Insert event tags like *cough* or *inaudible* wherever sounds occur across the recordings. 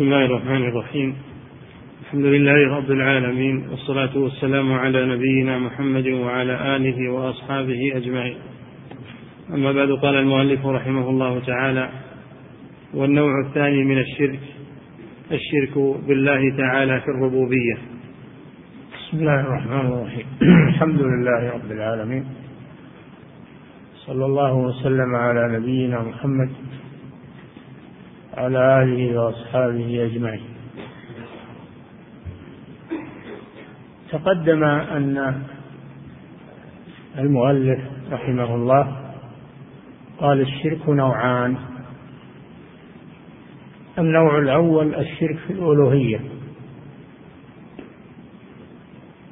بسم الله الرحمن الرحيم. الحمد لله رب العالمين والصلاة والسلام على نبينا محمد وعلى آله وأصحابه أجمعين. أما بعد قال المؤلف رحمه الله تعالى والنوع الثاني من الشرك الشرك بالله تعالى في الربوبية. بسم الله الرحمن الرحيم. الحمد لله رب العالمين. صلى الله وسلم على نبينا محمد وعلى آله وأصحابه أجمعين. تقدم أن المؤلف رحمه الله قال الشرك نوعان. النوع الأول الشرك في الألوهية.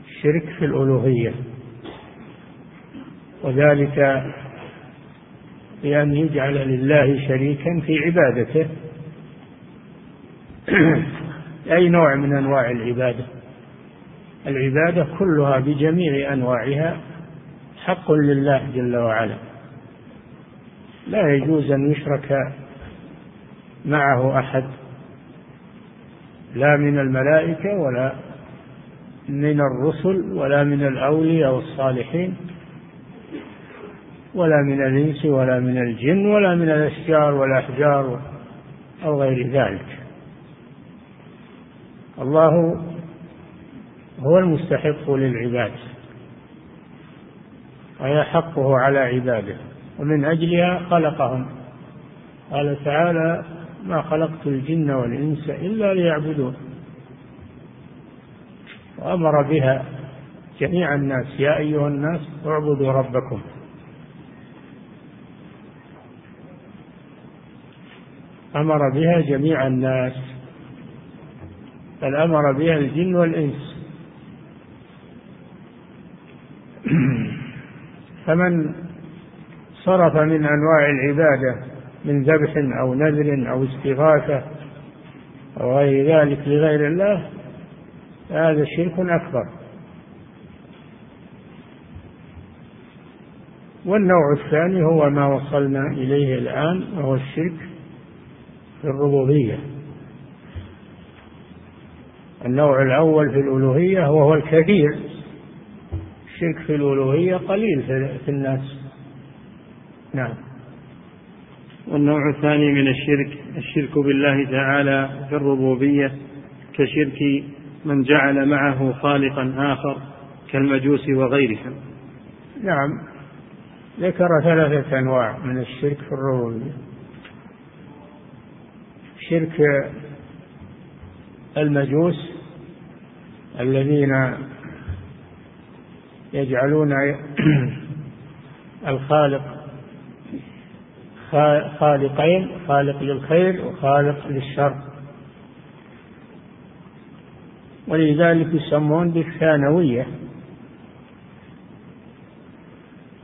الشرك في الألوهية. وذلك بأن يجعل لله شريكا في عبادته. أي نوع من أنواع العبادة؟ العبادة كلها بجميع أنواعها حق لله جل وعلا. لا يجوز أن يشرك معه أحد لا من الملائكة ولا من الرسل ولا من الأولياء والصالحين ولا من الإنس ولا من الجن ولا من الأشجار والأحجار أو غير ذلك. الله هو المستحق للعباد. ويحقه على عباده. ومن أجلها خلقهم. قال تعالى ما خلقت الجن والإنس إلا ليعبدون. وأمر بها جميع الناس يا أيها الناس اعبدوا ربكم. أمر بها جميع الناس. بل أمر بها الجن والإنس. *clears throat* فمن صرف من أنواع العبادة من ذبح أو نذر أو استغاثة أو غير ذلك لغير الله فهذا شرك أكبر. والنوع الثاني هو ما وصلنا إليه الآن وهو الشرك في الربوبية. النوع الأول في الألوهية وهو الكثير الشرك في الألوهية قليل في الناس. نعم. والنوع الثاني من الشرك الشرك بالله تعالى في الربوبية كشرك من جعل معه خالقا آخر كالمجوس وغيرهم. نعم. ذكر ثلاثة أنواع من الشرك في الربوبية. شرك المجوس الذين يجعلون الخالق خالقين خالق للخير وخالق للشر. ولذلك يسمون بالثانوية.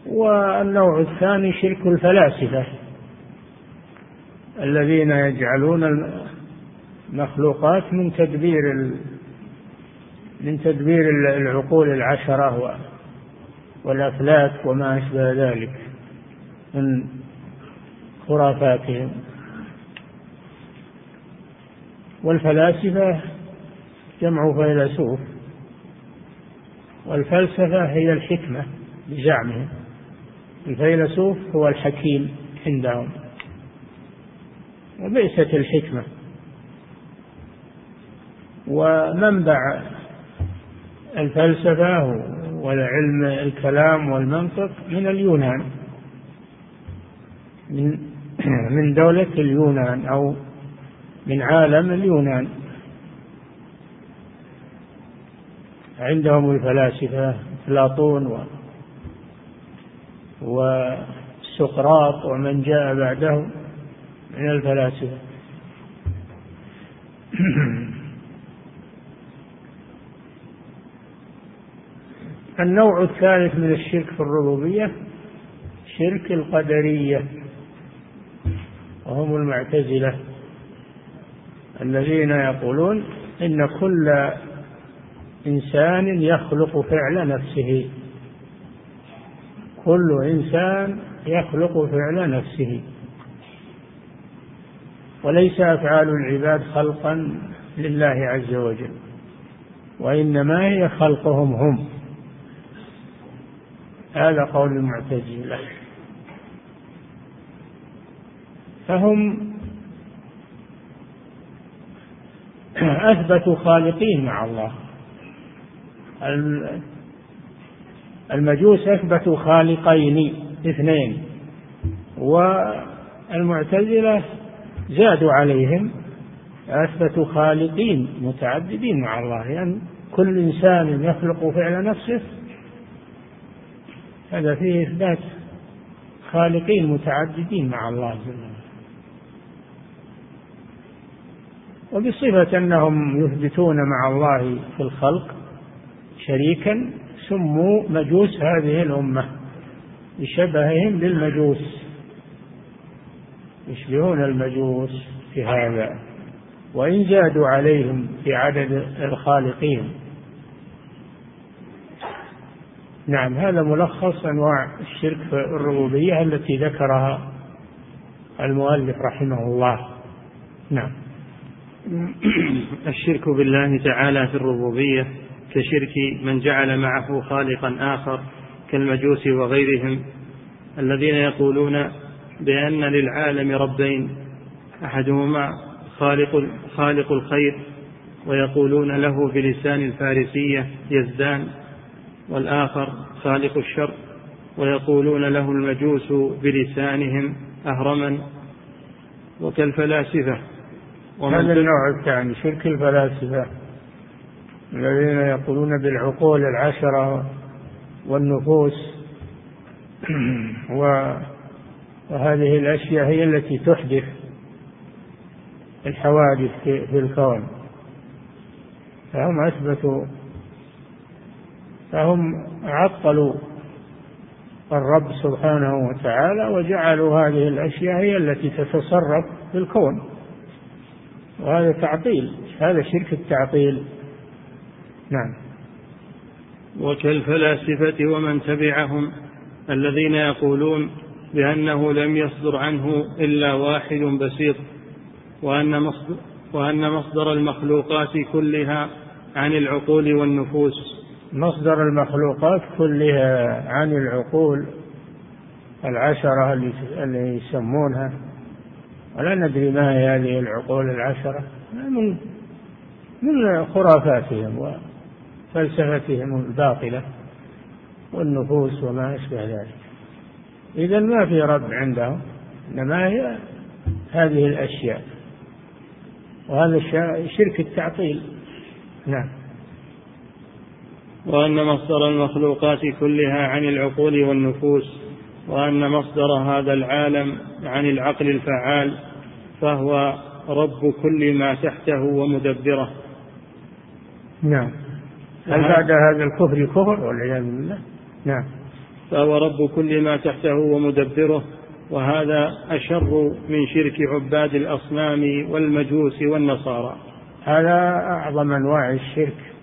والنوع الثاني شرك الفلاسفة. الذين يجعلون المخلوقات من تدبير من تدبير العقول العشرة والأفلاك وما أشبه ذلك من خرافاتهم. والفلاسفة جمع فيلسوف والفلسفة هي الحكمة بزعمهم الفيلسوف هو الحكيم عندهم وبئست الحكمة. ومنبع الفلسفة والعلم الكلام والمنطق من اليونان. من *clears throat* من دولة اليونان أو من عالم اليونان. عندهم الفلاسفة أفلاطون وسقراط ومن جاء بعدهم من الفلاسفة. *clears throat* النوع الثالث من الشرك في الربوبية شرك القدرية وهم المعتزلة الذين يقولون إن كل إنسان يخلق فعل نفسه. كل إنسان يخلق فعل نفسه. وليس أفعال العباد خلقا لله عز وجل وإنما هي خلقهم هم. هذا قول المعتزلة. فهم أثبتوا خالقين مع الله. المجوس أثبتوا خالقين اثنين. والمعتزلة زادوا عليهم أثبتوا خالقين متعددين مع الله. لأن يعني كل إنسان يخلق فعل نفسه هذا فيه إثبات خالقين متعددين مع الله جل وعلا وبصفة أنهم يثبتون مع الله في الخلق شريكا سموا مجوس هذه الأمة لشبههم بالمجوس يشبهون المجوس في هذا وإن زادوا عليهم في عدد الخالقين. نعم هذا ملخص أنواع الشرك في الربوبية التي ذكرها المؤلف رحمه الله. نعم. الشرك بالله تعالى في الربوبية كشرك من جعل معه خالقا آخر كالمجوس وغيرهم الذين يقولون بأن للعالم ربين أحدهما خالق خالق الخير ويقولون له بلسان الفارسية يزدان. والآخر خالق الشر ويقولون له المجوس بلسانهم أهرما. وكالفلاسفة. هذا النوع الثاني شرك الفلاسفة. الذين يقولون بالعقول العشرة والنفوس. *clears throat* وهذه الأشياء هي التي تحدث الحوادث في الكون. فهم أثبتوا فهم عطلوا الرب سبحانه وتعالى وجعلوا هذه الأشياء هي التي تتصرف في الكون. وهذا تعطيل هذا شرك التعطيل. نعم. وكالفلاسفة ومن تبعهم الذين يقولون بأنه لم يصدر عنه إلا واحد بسيط وأن مصدر, وأن مصدر المخلوقات كلها عن العقول والنفوس. مصدر المخلوقات كلها عن العقول العشرة اللي يسمونها. ولا ندري ما هي هذه العقول العشرة. من من خرافاتهم وفلسفتهم الباطلة والنفوس وما أشبه ذلك. إذا ما في رب عندهم إنما هي هذه الأشياء. وهذا شرك التعطيل. نعم. وأن مصدر المخلوقات كلها عن العقول والنفوس وأن مصدر هذا العالم عن العقل الفعال فهو رب كل ما تحته ومدبره. نعم. هل بعد هذا الكفر كفر والعياذ بالله؟ نعم. فهو رب كل ما تحته ومدبره وهذا أشر من شرك عباد الأصنام والمجوس والنصارى. هذا أعظم أنواع الشرك.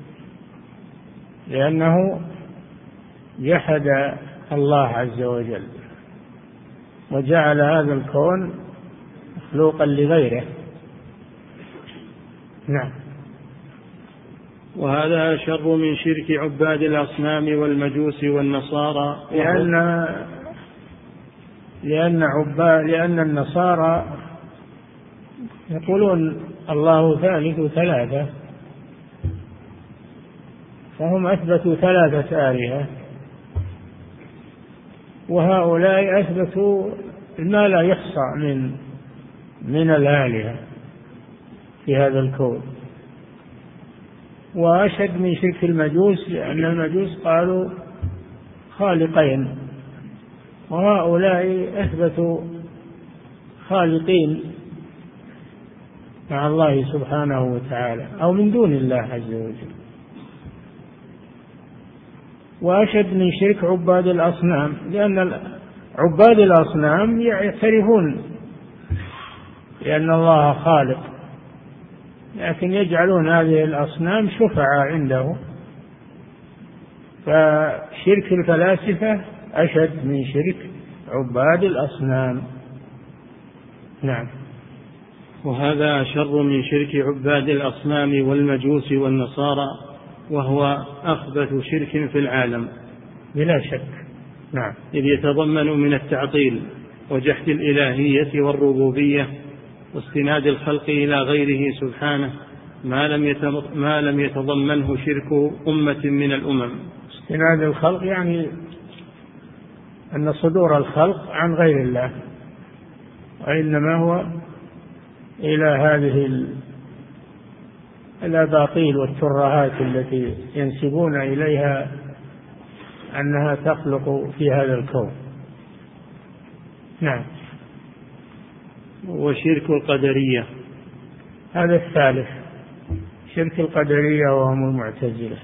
لأنه جحد الله عز وجل وجعل هذا الكون مخلوقا لغيره. نعم. وهذا شر من شرك عباد الأصنام والمجوس والنصارى. لأن لأن عباد لأن النصارى يقولون الله ثالث ثلاثة. فهم أثبتوا ثلاثة آلهة. وهؤلاء أثبتوا ما لا يحصى من من الآلهة في هذا الكون. وأشد من شرك المجوس لأن المجوس قالوا خالقين. وهؤلاء أثبتوا خالقين مع الله سبحانه وتعالى أو من دون الله عز وجل. وأشد من شرك عباد الأصنام لأن عباد الأصنام يعترفون بأن الله خالق لكن يجعلون هذه الأصنام شفعاء عنده. فشرك الفلاسفة أشد من شرك عباد الأصنام. نعم. وهذا شر من شرك عباد الأصنام والمجوس والنصارى. وهو أخبث شرك في العالم. بلا شك. نعم. إذ يتضمن من التعطيل وجحد الإلهية والربوبية واستناد الخلق إلى غيره سبحانه ما لم ما لم يتضمنه شرك أمة من الأمم. استناد الخلق يعني أن صدور الخلق عن غير الله وإنما هو إلى هذه الأباطيل والترهات التي ينسبون إليها أنها تخلق في هذا الكون. نعم. وشرك القدرية. هذا الثالث. شرك القدرية وهم المعتزلة.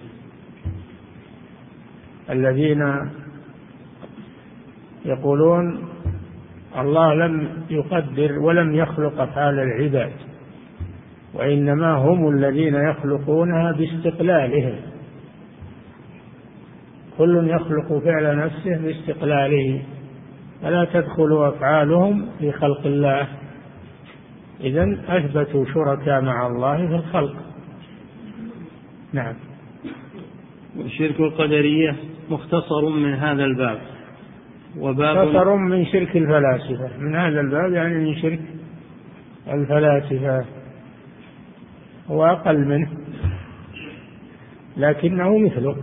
الذين يقولون الله لم يقدر ولم يخلق أفعال العباد. وإنما هم الذين يخلقونها باستقلالهم. كل يخلق فعل نفسه باستقلاله. فلا تدخل أفعالهم في خلق الله. إذا أثبتوا شركاء مع الله في الخلق. نعم. والشرك القدرية مختصر من هذا الباب. وباب مختصر من شرك الفلاسفة. من هذا الباب يعني من شرك الفلاسفة. هو أقل منه. لكنه مثله.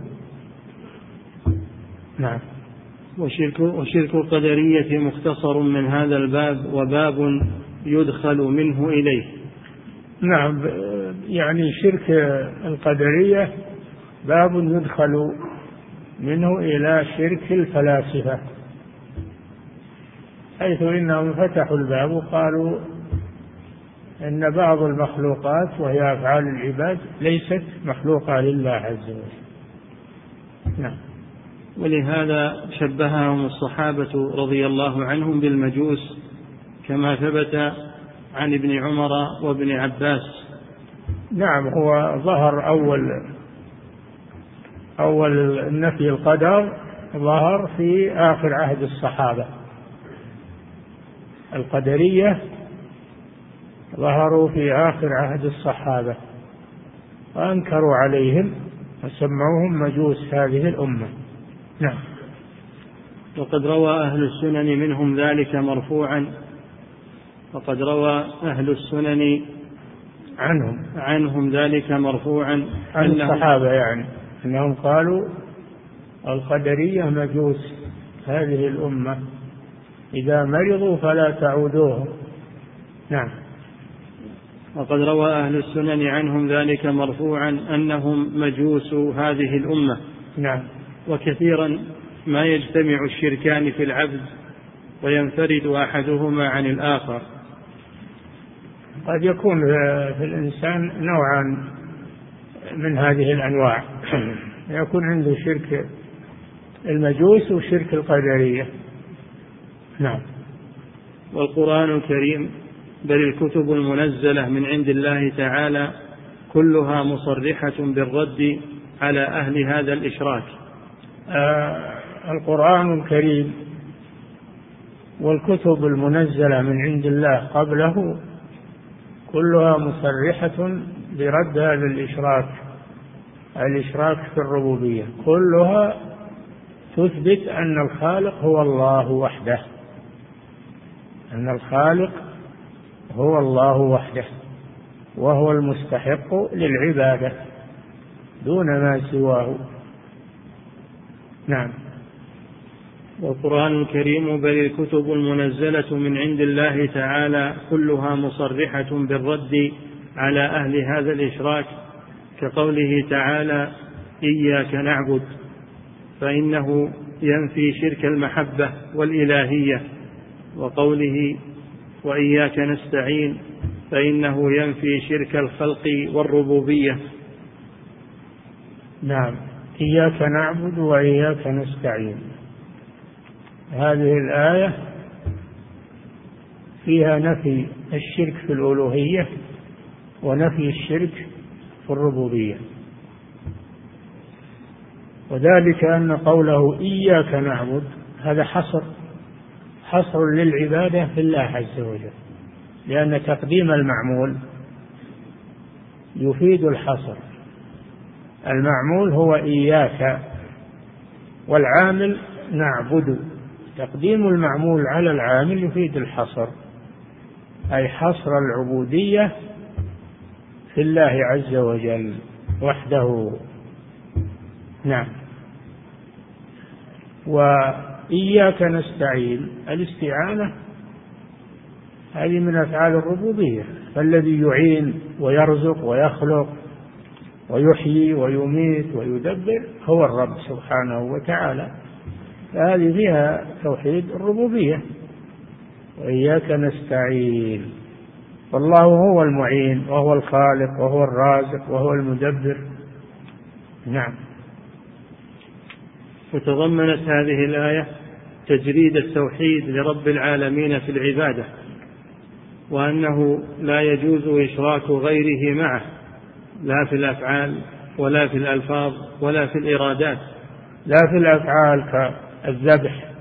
نعم. وشرك وشرك القدرية مختصر من هذا الباب وباب يدخل منه إليه. نعم. يعني شرك القدرية باب يدخل منه إلى شرك الفلاسفة. حيث إنهم فتحوا الباب وقالوا إن بعض المخلوقات وهي أفعال العباد ليست مخلوقة لله عز وجل. نعم. ولهذا شبههم الصحابة رضي الله عنهم بالمجوس كما ثبت عن ابن عمر وابن عباس. نعم هو ظهر أول أول نفي القدر ظهر في آخر عهد الصحابة. القدرية ظهروا في آخر عهد الصحابة وأنكروا عليهم وسموهم مجوس هذه الأمة. نعم. وقد روى أهل السنن منهم ذلك مرفوعا. وقد روى أهل السنن عنهم. عنهم ذلك مرفوعا عن الصحابة يعني. أنهم قالوا القدرية مجوس هذه الأمة. إذا مرضوا فلا تعودوهم. نعم. وقد روى أهل السنن عنهم ذلك مرفوعا أنهم مجوس هذه الأمة. نعم. وكثيرا ما يجتمع الشركان في العبد وينفرد أحدهما عن الآخر. قد يكون في الإنسان نوعان من هذه الأنواع. *clears throat* يكون عنده شرك المجوس وشرك القدرية. نعم. والقرآن الكريم بل الكتب المنزلة من عند الله تعالى كلها مصرحة بالرد على أهل هذا الإشراك. آه القرآن الكريم والكتب المنزلة من عند الله قبله كلها مصرحة برد هذا الإشراك الإشراك في الربوبية. كلها تثبت أن الخالق هو الله وحده أن الخالق هو الله وحده وهو المستحق للعبادة دون ما سواه. نعم. والقرآن الكريم بل الكتب المنزلة من عند الله تعالى كلها مصرحة بالرد على أهل هذا الإشراك كقوله تعالى إياك نعبد فإنه ينفي شرك المحبة والإلهية وقوله وإياك نستعين فإنه ينفي شرك الخلق والربوبية. نعم. إياك نعبد وإياك نستعين. هذه الآية فيها نفي الشرك في الألوهية ونفي الشرك في الربوبية. وذلك أن قوله إياك نعبد هذا حصر. حصر للعبادة في الله عز وجل لأن تقديم المعمول يفيد الحصر. المعمول هو إياك والعامل نعبد. تقديم المعمول على العامل يفيد الحصر أي حصر العبودية في الله عز وجل وحده. نعم. وإياك نستعين. الاستعانة هذه من أفعال الربوبية. فالذي يعين ويرزق ويخلق ويحيي ويميت ويدبر هو الرب سبحانه وتعالى. فهذه فيها توحيد الربوبية. وإياك نستعين. والله هو المعين وهو الخالق وهو الرازق وهو المدبر. نعم. وتضمنت هذه الآية تجريد التوحيد لرب العالمين في العبادة وأنه لا يجوز إشراك غيره معه لا في الأفعال ولا في الألفاظ ولا في الإرادات. لا في الأفعال كالذبح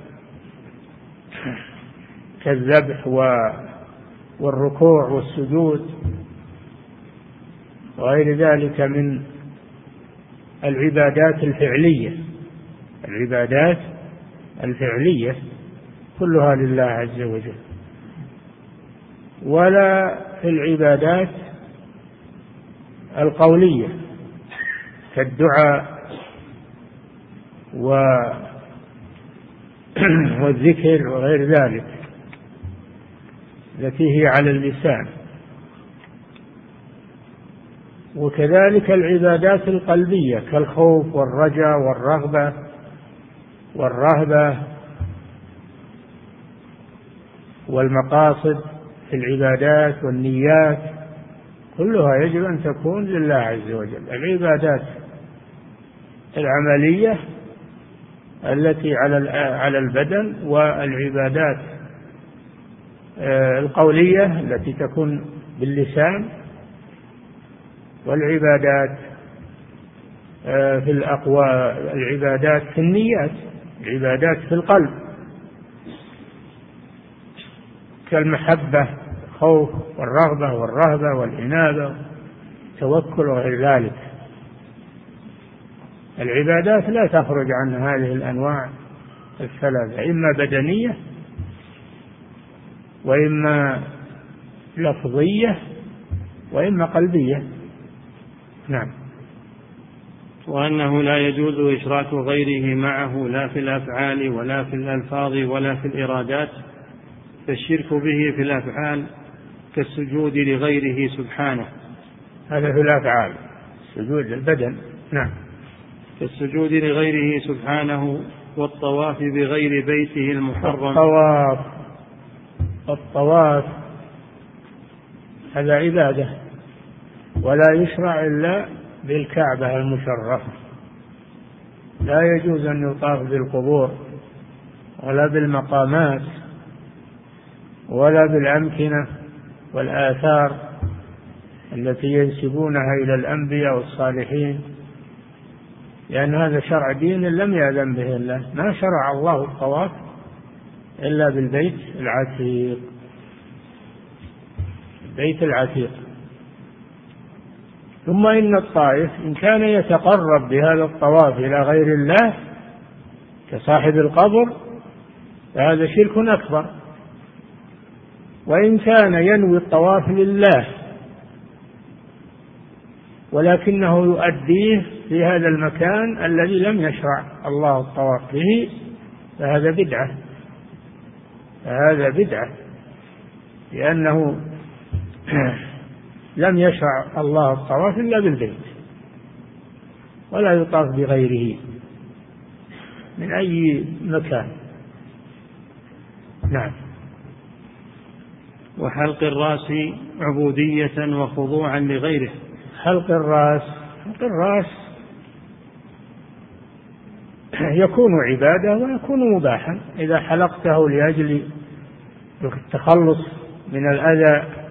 كالذبح والركوع والسجود وغير ذلك من العبادات الفعلية. العبادات الفعلية كلها لله عز وجل. ولا في العبادات القولية كالدعاء و *clears throat* والذكر وغير ذلك التي هي على اللسان. وكذلك العبادات القلبية كالخوف والرجاء والرغبة والرهبة والمقاصد في العبادات والنيات كلها يجب أن تكون لله عز وجل. العبادات العملية التي على على البدن والعبادات آه، القولية التي تكون باللسان والعبادات آه، في الأقوى العبادات في النيات. العبادات في القلب. كالمحبة الخوف والرغبة والرهبة والإنابة التوكل وغير ذلك. العبادات لا تخرج عن هذه الأنواع الثلاثة إما بدنية وإما لفظية وإما قلبية. نعم. وأنه لا يجوز إشراك غيره معه لا في الأفعال ولا في الألفاظ ولا في الإرادات فالشرك به في الأفعال كالسجود لغيره سبحانه. هذا في الأفعال سجود البدن نعم. كالسجود لغيره سبحانه والطواف بغير بيته المحرم. الطواف الطواف هذا عبادة. ولا يشرع إلا بالكعبة المشرفة. لا يجوز أن يطاف بالقبور ولا بالمقامات ولا بالأمكنة والآثار التي ينسبونها إلى الأنبياء والصالحين لأن هذا شرع دين لم يأذن به الله. ما شرع الله الطواف إلا بالبيت العتيق. البيت العتيق. ثم إن الطائف إن كان يتقرب بهذا الطواف إلى غير الله كصاحب القبر فهذا شرك أكبر. وإن كان ينوي الطواف لله ولكنه يؤديه في هذا المكان الذي لم يشرع الله الطواف به فهذا بدعة. فهذا بدعة. لأنه *clears throat* لم يشرع الله الطواف إلا بالبيت ولا يطاف بغيره من أي مكان. نعم. وحلق الرأس عبودية وخضوعا لغيره. حلق الرأس حلق الرأس يكون عبادة ويكون مباحا. إذا حلقته لأجل التخلص من الأذى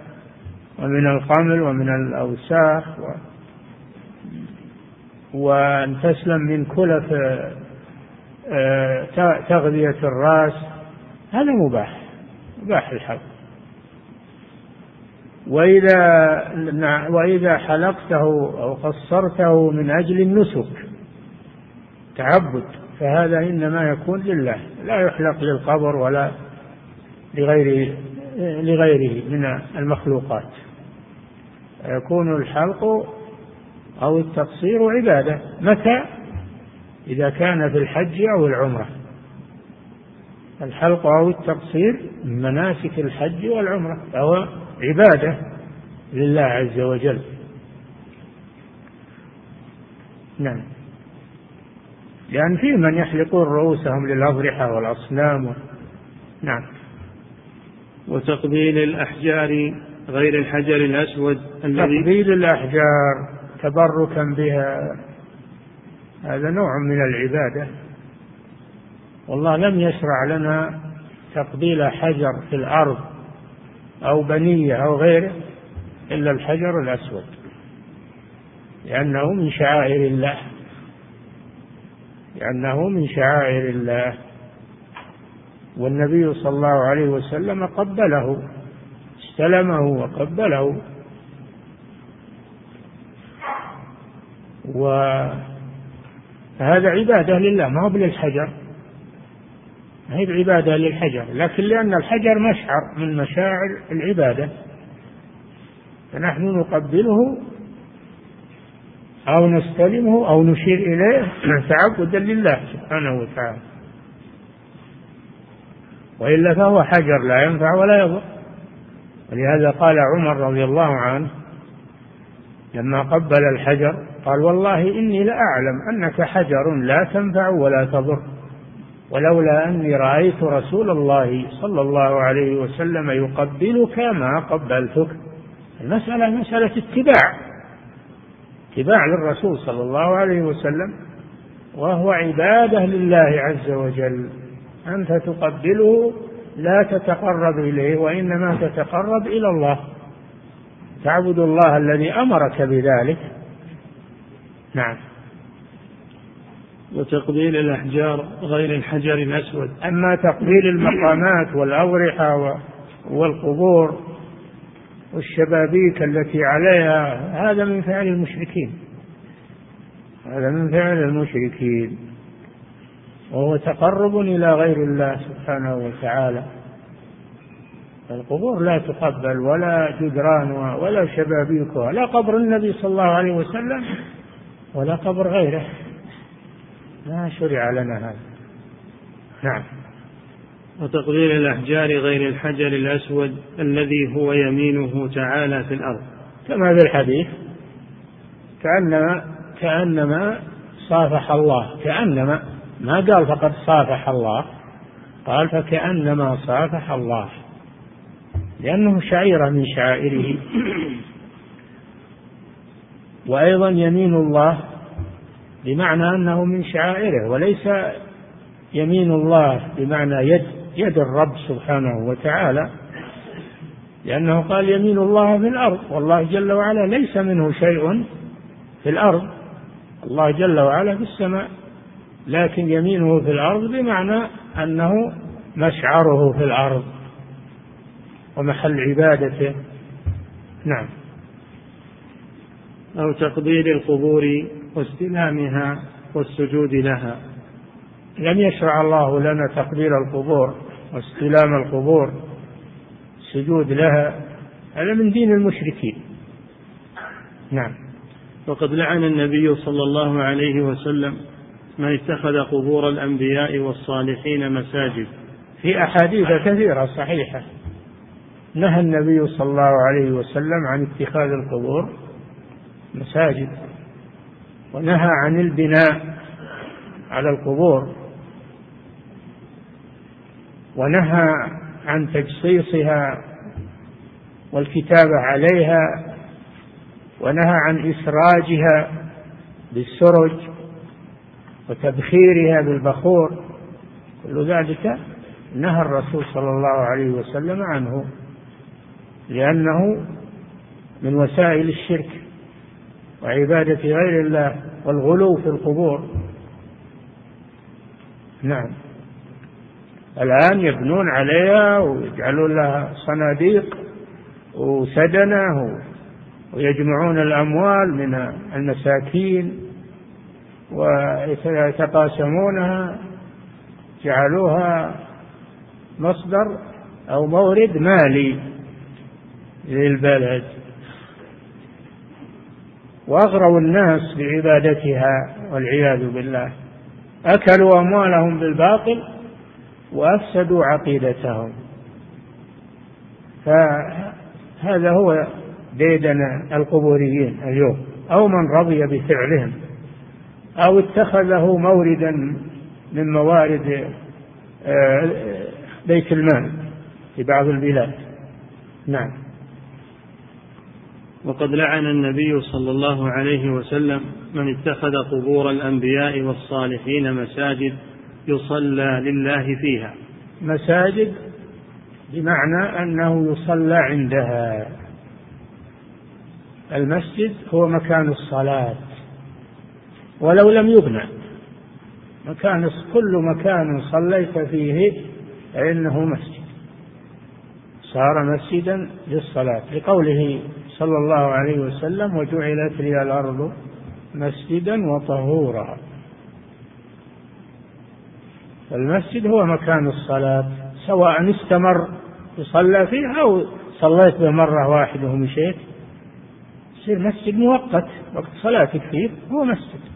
ومن القمل ومن الأوساخ و وأن تسلم من كلف آه، تغذية الرأس. هذا مباح مباح الحلق. وإذا وإذا حلقته أو قصرته من أجل النسك تعبد فهذا إنما يكون لله. لا يحلق للقبر ولا لغير لغيره من المخلوقات. يكون الحلق أو التقصير عبادة متى؟ إذا كان في الحج أو العمرة. الحلق أو التقصير من مناسك الحج والعمرة فهو عبادة لله عز وجل. نعم. لأن في من يحلقون رؤوسهم للأضرحة والأصنام. نعم. وتقبيل الأحجار غير الحجر الأسود الذي تقبيل الأحجار تبركا بها هذا نوع من العبادة. والله لم يشرع لنا تقبيل حجر في الأرض أو بنية أو غيره إلا الحجر الأسود لأنه من شعائر الله لأنه من شعائر الله. والنبي صلى الله عليه وسلم قبله استلمه وقبله. وهذا عبادة لله ما هو للحجر ما هي عبادة للحجر لكن لأن الحجر مشعر من مشاعر العبادة. فنحن نقبله أو نستلمه أو نشير إليه *coughs* تعبدا لله سبحانه وتعالى. وإلا فهو حجر لا ينفع ولا يضر. ولهذا قال عمر رضي الله عنه لما قبل الحجر قال والله إني لأعلم أنك حجر لا تنفع ولا تضر. ولولا أني رأيت رسول الله صلى الله عليه وسلم يقبلك ما قبلتك. المسألة مسألة اتباع. اتباع للرسول صلى الله عليه وسلم وهو عبادة لله عز وجل. أنت تقبله لا تتقرب إليه وإنما تتقرب إلى الله. تعبد الله الذي أمرك بذلك. نعم. وتقبيل الأحجار غير الحجر الأسود. أما تقبيل المقامات والأضرحة والقبور والشبابيك التي عليها هذا من فعل المشركين. هذا من فعل المشركين. وهو تقرب إلى غير الله سبحانه وتعالى. القبور لا تقبل ولا جدرانها ولا شبابيكها لا قبر النبي صلى الله عليه وسلم ولا قبر غيره. ما شرع لنا هذا. نعم. وتقدير الأحجار غير الحجر الأسود الذي هو يمينه تعالى في الأرض. كما في الحديث كأنما كأنما صافح الله كأنما ما قال فقد صافح الله؟ قال فكأنما صافح الله. لأنه شعيرة من شعائره. وأيضا يمين الله بمعنى أنه من شعائره وليس يمين الله بمعنى يد يد الرب سبحانه وتعالى. لأنه قال يمين الله في الأرض والله جل وعلا ليس منه شيء في الأرض الله جل وعلا في السماء. لكن يمينه في الأرض بمعنى أنه مشعره في الأرض ومحل عبادته. نعم. أو تقبيل القبور واستلامها والسجود لها. لم يشرع الله لنا تقبيل القبور واستلام القبور السجود لها. هذا من دين المشركين. نعم. وقد لعن النبي صلى الله عليه وسلم من اتخذ قبور الأنبياء والصالحين مساجد. في أحاديث كثيرة صحيحة. نهى النبي صلى الله عليه وسلم عن اتخاذ القبور مساجد. ونهى عن البناء على القبور. ونهى عن تجصيصها والكتابة عليها. ونهى عن إسراجها بالسرج. وتبخيرها بالبخور كل ذلك نهى الرسول صلى الله عليه وسلم عنه لأنه من وسائل الشرك وعبادة غير الله والغلو في القبور. نعم. الآن يبنون عليها ويجعلون لها صناديق وسدنة ويجمعون الأموال من المساكين. ويتقاسمونها جعلوها مصدر أو مورد مالي للبلد. وأغروا الناس بعبادتها والعياذ بالله. أكلوا أموالهم بالباطل وأفسدوا عقيدتهم. فهذا هو ديدن القبوريين اليوم أو من رضي بفعلهم. أو اتخذه موردا من موارد آه، بيت المال في بعض البلاد. نعم. وقد لعن النبي صلى الله عليه وسلم من اتخذ قبور الأنبياء والصالحين مساجد يصلى لله فيها. مساجد بمعنى أنه يصلى عندها. المسجد هو مكان الصلاة. ولو لم يبنى مكان كل مكان صليت فيه فإنه مسجد. صار مسجدا للصلاة. لقوله صلى الله عليه وسلم وجعلت لي الأرض مسجدا وطهورا. المسجد هو مكان الصلاة سواء استمر يصلى فيه أو صليت به مرة واحدة ومشيت. يصير مسجد مؤقت وقت صلاتك فيه هو مسجد.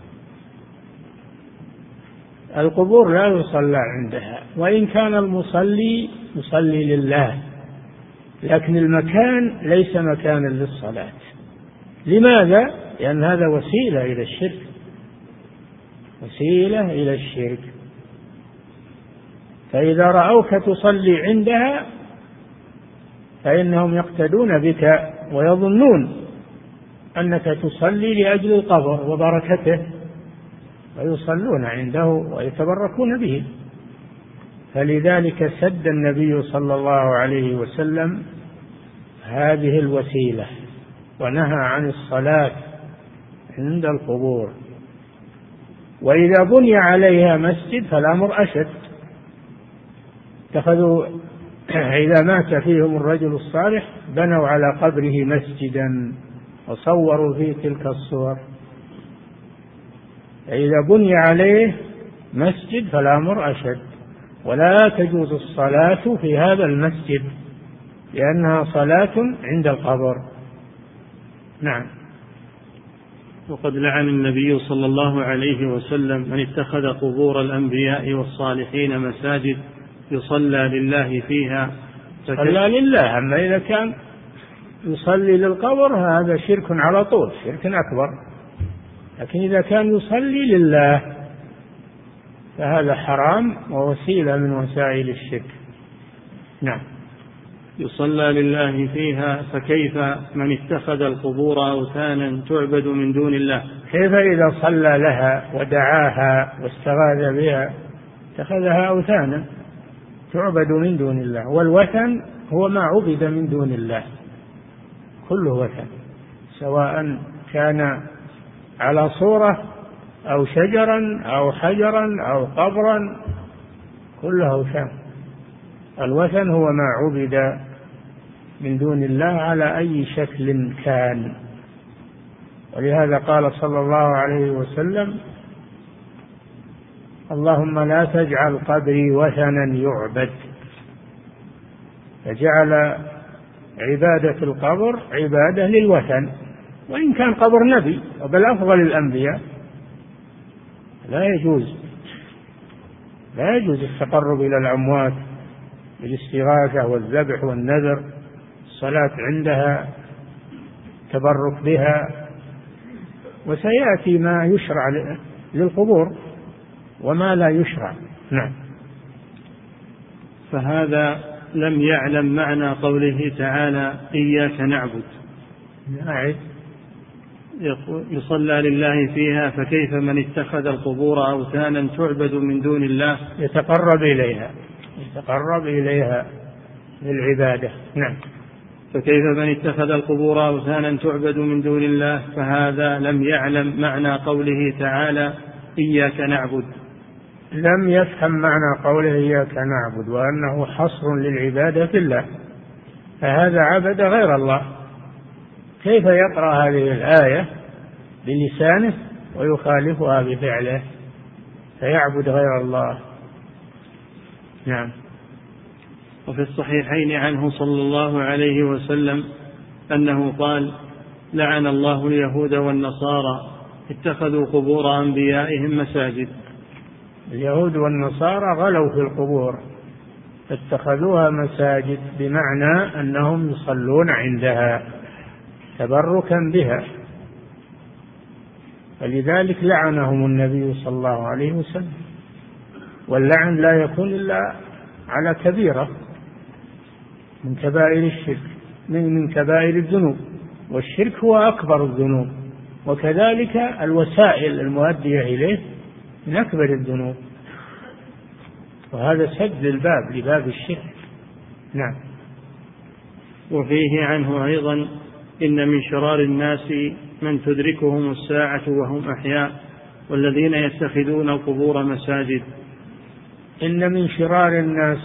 القبور لا يصلى عندها وإن كان المصلي يصلي لله لكن المكان ليس مكانا للصلاة. لماذا؟ لأن هذا وسيلة إلى الشرك. وسيلة إلى الشرك. فإذا رأوك تصلي عندها فإنهم يقتدون بك ويظنون أنك تصلي لأجل القبر وبركته. ويصلون عنده ويتبركون به. فلذلك سد النبي صلى الله عليه وسلم هذه الوسيلة ونهى عن الصلاة عند القبور. وإذا بني عليها مسجد فالأمر أشد. اتخذوا *clears throat* إذا مات فيهم الرجل الصالح بنوا على قبره مسجدا وصوروا فيه تلك الصور. فإذا بني عليه مسجد فالأمر أشد ولا تجوز الصلاة في هذا المسجد لأنها صلاة عند القبر. نعم. وقد لعن النبي صلى الله عليه وسلم من اتخذ قبور الأنبياء والصالحين مساجد يصلى لله فيها. صلى لله. أما إذا كان يصلي للقبر هذا شرك على طول شرك أكبر. لكن إذا كان يصلي لله فهذا حرام ووسيلة من وسائل الشرك. نعم. يصلى لله فيها فكيف من اتخذ القبور أوثانا تعبد من دون الله؟ كيف إذا صلى لها ودعاها واستغاث بها اتخذها أوثانا تعبد من دون الله؟ والوثن هو ما عبد من دون الله. كله وثن سواء كان على صورة أو شجرا أو حجرا أو قبرا كلها أوثان الوثن هو ما عبد من دون الله على أي شكل كان. ولهذا قال صلى الله عليه وسلم اللهم لا تجعل قبري وثنا يعبد. فجعل عبادة القبر عبادة للوثن. وإن كان قبر نبي وبل أفضل الأنبياء. لا يجوز. لا يجوز التقرب إلى الأموات بالاستغاثة والذبح والنذر. الصلاة عندها تبرك بها. وسيأتي ما يشرع للقبور وما لا يشرع. نعم. فهذا لم يعلم معنى قوله تعالى إياك نعبد. أعد يصلى لله فيها فكيف من اتخذ القبور أوثانا تعبد من دون الله؟ يتقرب إليها. يتقرب إليها للعبادة. نعم. فكيف من اتخذ القبور أوثانا تعبد من دون الله؟ فهذا لم يعلم معنى قوله تعالى إياك نعبد لم يفهم معنى قوله إياك نعبد وأنه حصر للعبادة في الله. فهذا عبد غير الله. كيف يقرأ هذه الآية بلسانه ويخالفها بفعله؟ فيعبد غير الله. نعم. وفي الصحيحين عنه صلى الله عليه وسلم أنه قال لعن الله اليهود والنصارى اتخذوا قبور أنبيائهم مساجد. اليهود والنصارى غلوا في القبور اتخذوها مساجد بمعنى أنهم يصلون عندها. تبركا بها. فلذلك لعنهم النبي صلى الله عليه وسلم. واللعن لا يكون إلا على كبيرة من كبائر الشرك من من كبائر الذنوب. والشرك هو أكبر الذنوب. وكذلك الوسائل المؤدية إليه من أكبر الذنوب. وهذا سد الباب لباب الشرك. نعم. وفيه عنه أيضا إن من شرار الناس من تدركهم الساعة وهم أحياء والذين يتخذون القبور مساجد. إن من شرار الناس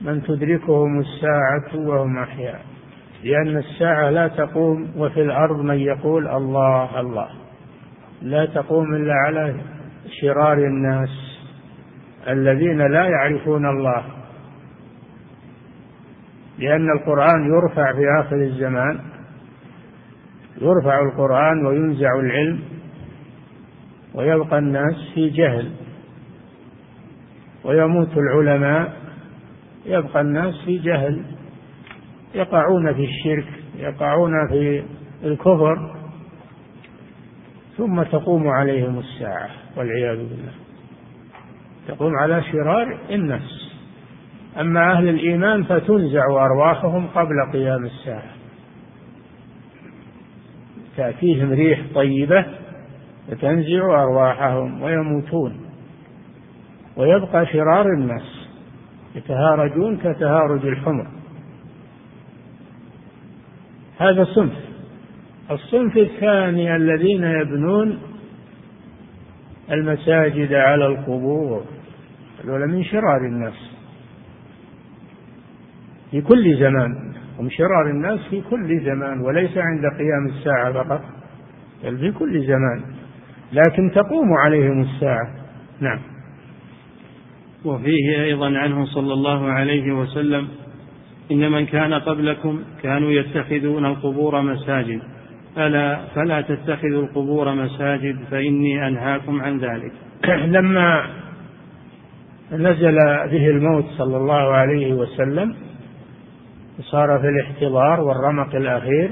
من تدركهم الساعة وهم أحياء لأن الساعة لا تقوم وفي الأرض من يقول الله الله. لا تقوم إلا على شرار الناس الذين لا يعرفون الله. لأن القرآن يرفع في آخر الزمان يرفع القرآن وينزع العلم ويبقى الناس في جهل ويموت العلماء يبقى الناس في جهل يقعون في الشرك يقعون في الكفر ثم تقوم عليهم الساعة والعياذ بالله. تقوم على شرار الناس. أما أهل الإيمان فتنزع أرواحهم قبل قيام الساعة. تأتيهم ريح طيبة فتنزع أرواحهم ويموتون. ويبقى شرار الناس يتهارجون كتهارج الحمر. هذا صنف الصنف الثاني الذين يبنون المساجد على القبور هذول من شرار الناس. في كل زمان. هم شرار الناس في كل زمان وليس عند قيام الساعة فقط بل في كل زمان. لكن تقوم عليهم الساعة. نعم. وفيه أيضا عنه صلى الله عليه وسلم إن من كان قبلكم كانوا يتخذون القبور مساجد. ألا فلا تتخذوا القبور مساجد فإني أنهاكم عن ذلك. *clears throat* لما نزل به الموت صلى الله عليه وسلم صار في الاحتضار والرمق الأخير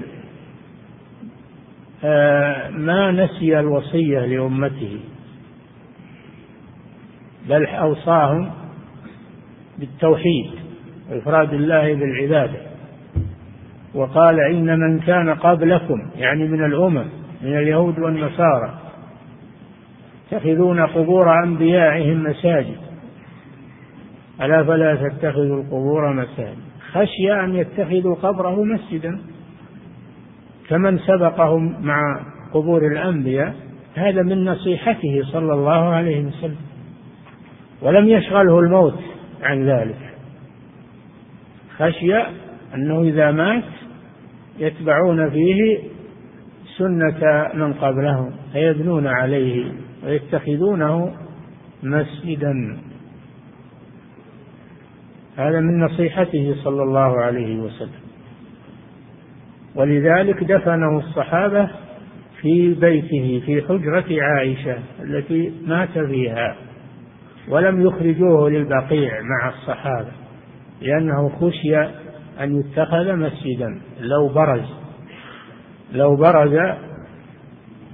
آه، ما نسي الوصية لأمته بل أوصاهم بالتوحيد وإفراد الله بالعبادة. وقال إن من كان قبلكم يعني من الأمم من اليهود والنصارى يتخذون قبور أنبيائهم مساجد. ألا فلا تتخذوا القبور مساجد؟ خشي أن يتخذوا قبره مسجدا. كمن سبقهم مع قبور الأنبياء هذا من نصيحته صلى الله عليه وسلم. ولم يشغله الموت عن ذلك. خشي أنه إذا مات يتبعون فيه سنة من قبلهم فيبنون عليه ويتخذونه مسجدا. هذا من نصيحته صلى الله عليه وسلم. ولذلك دفنه الصحابة في بيته في حجرة عائشة التي مات فيها ولم يخرجوه للبقيع مع الصحابة لأنه خشي أن يتخذ مسجدا. لو برز لو برز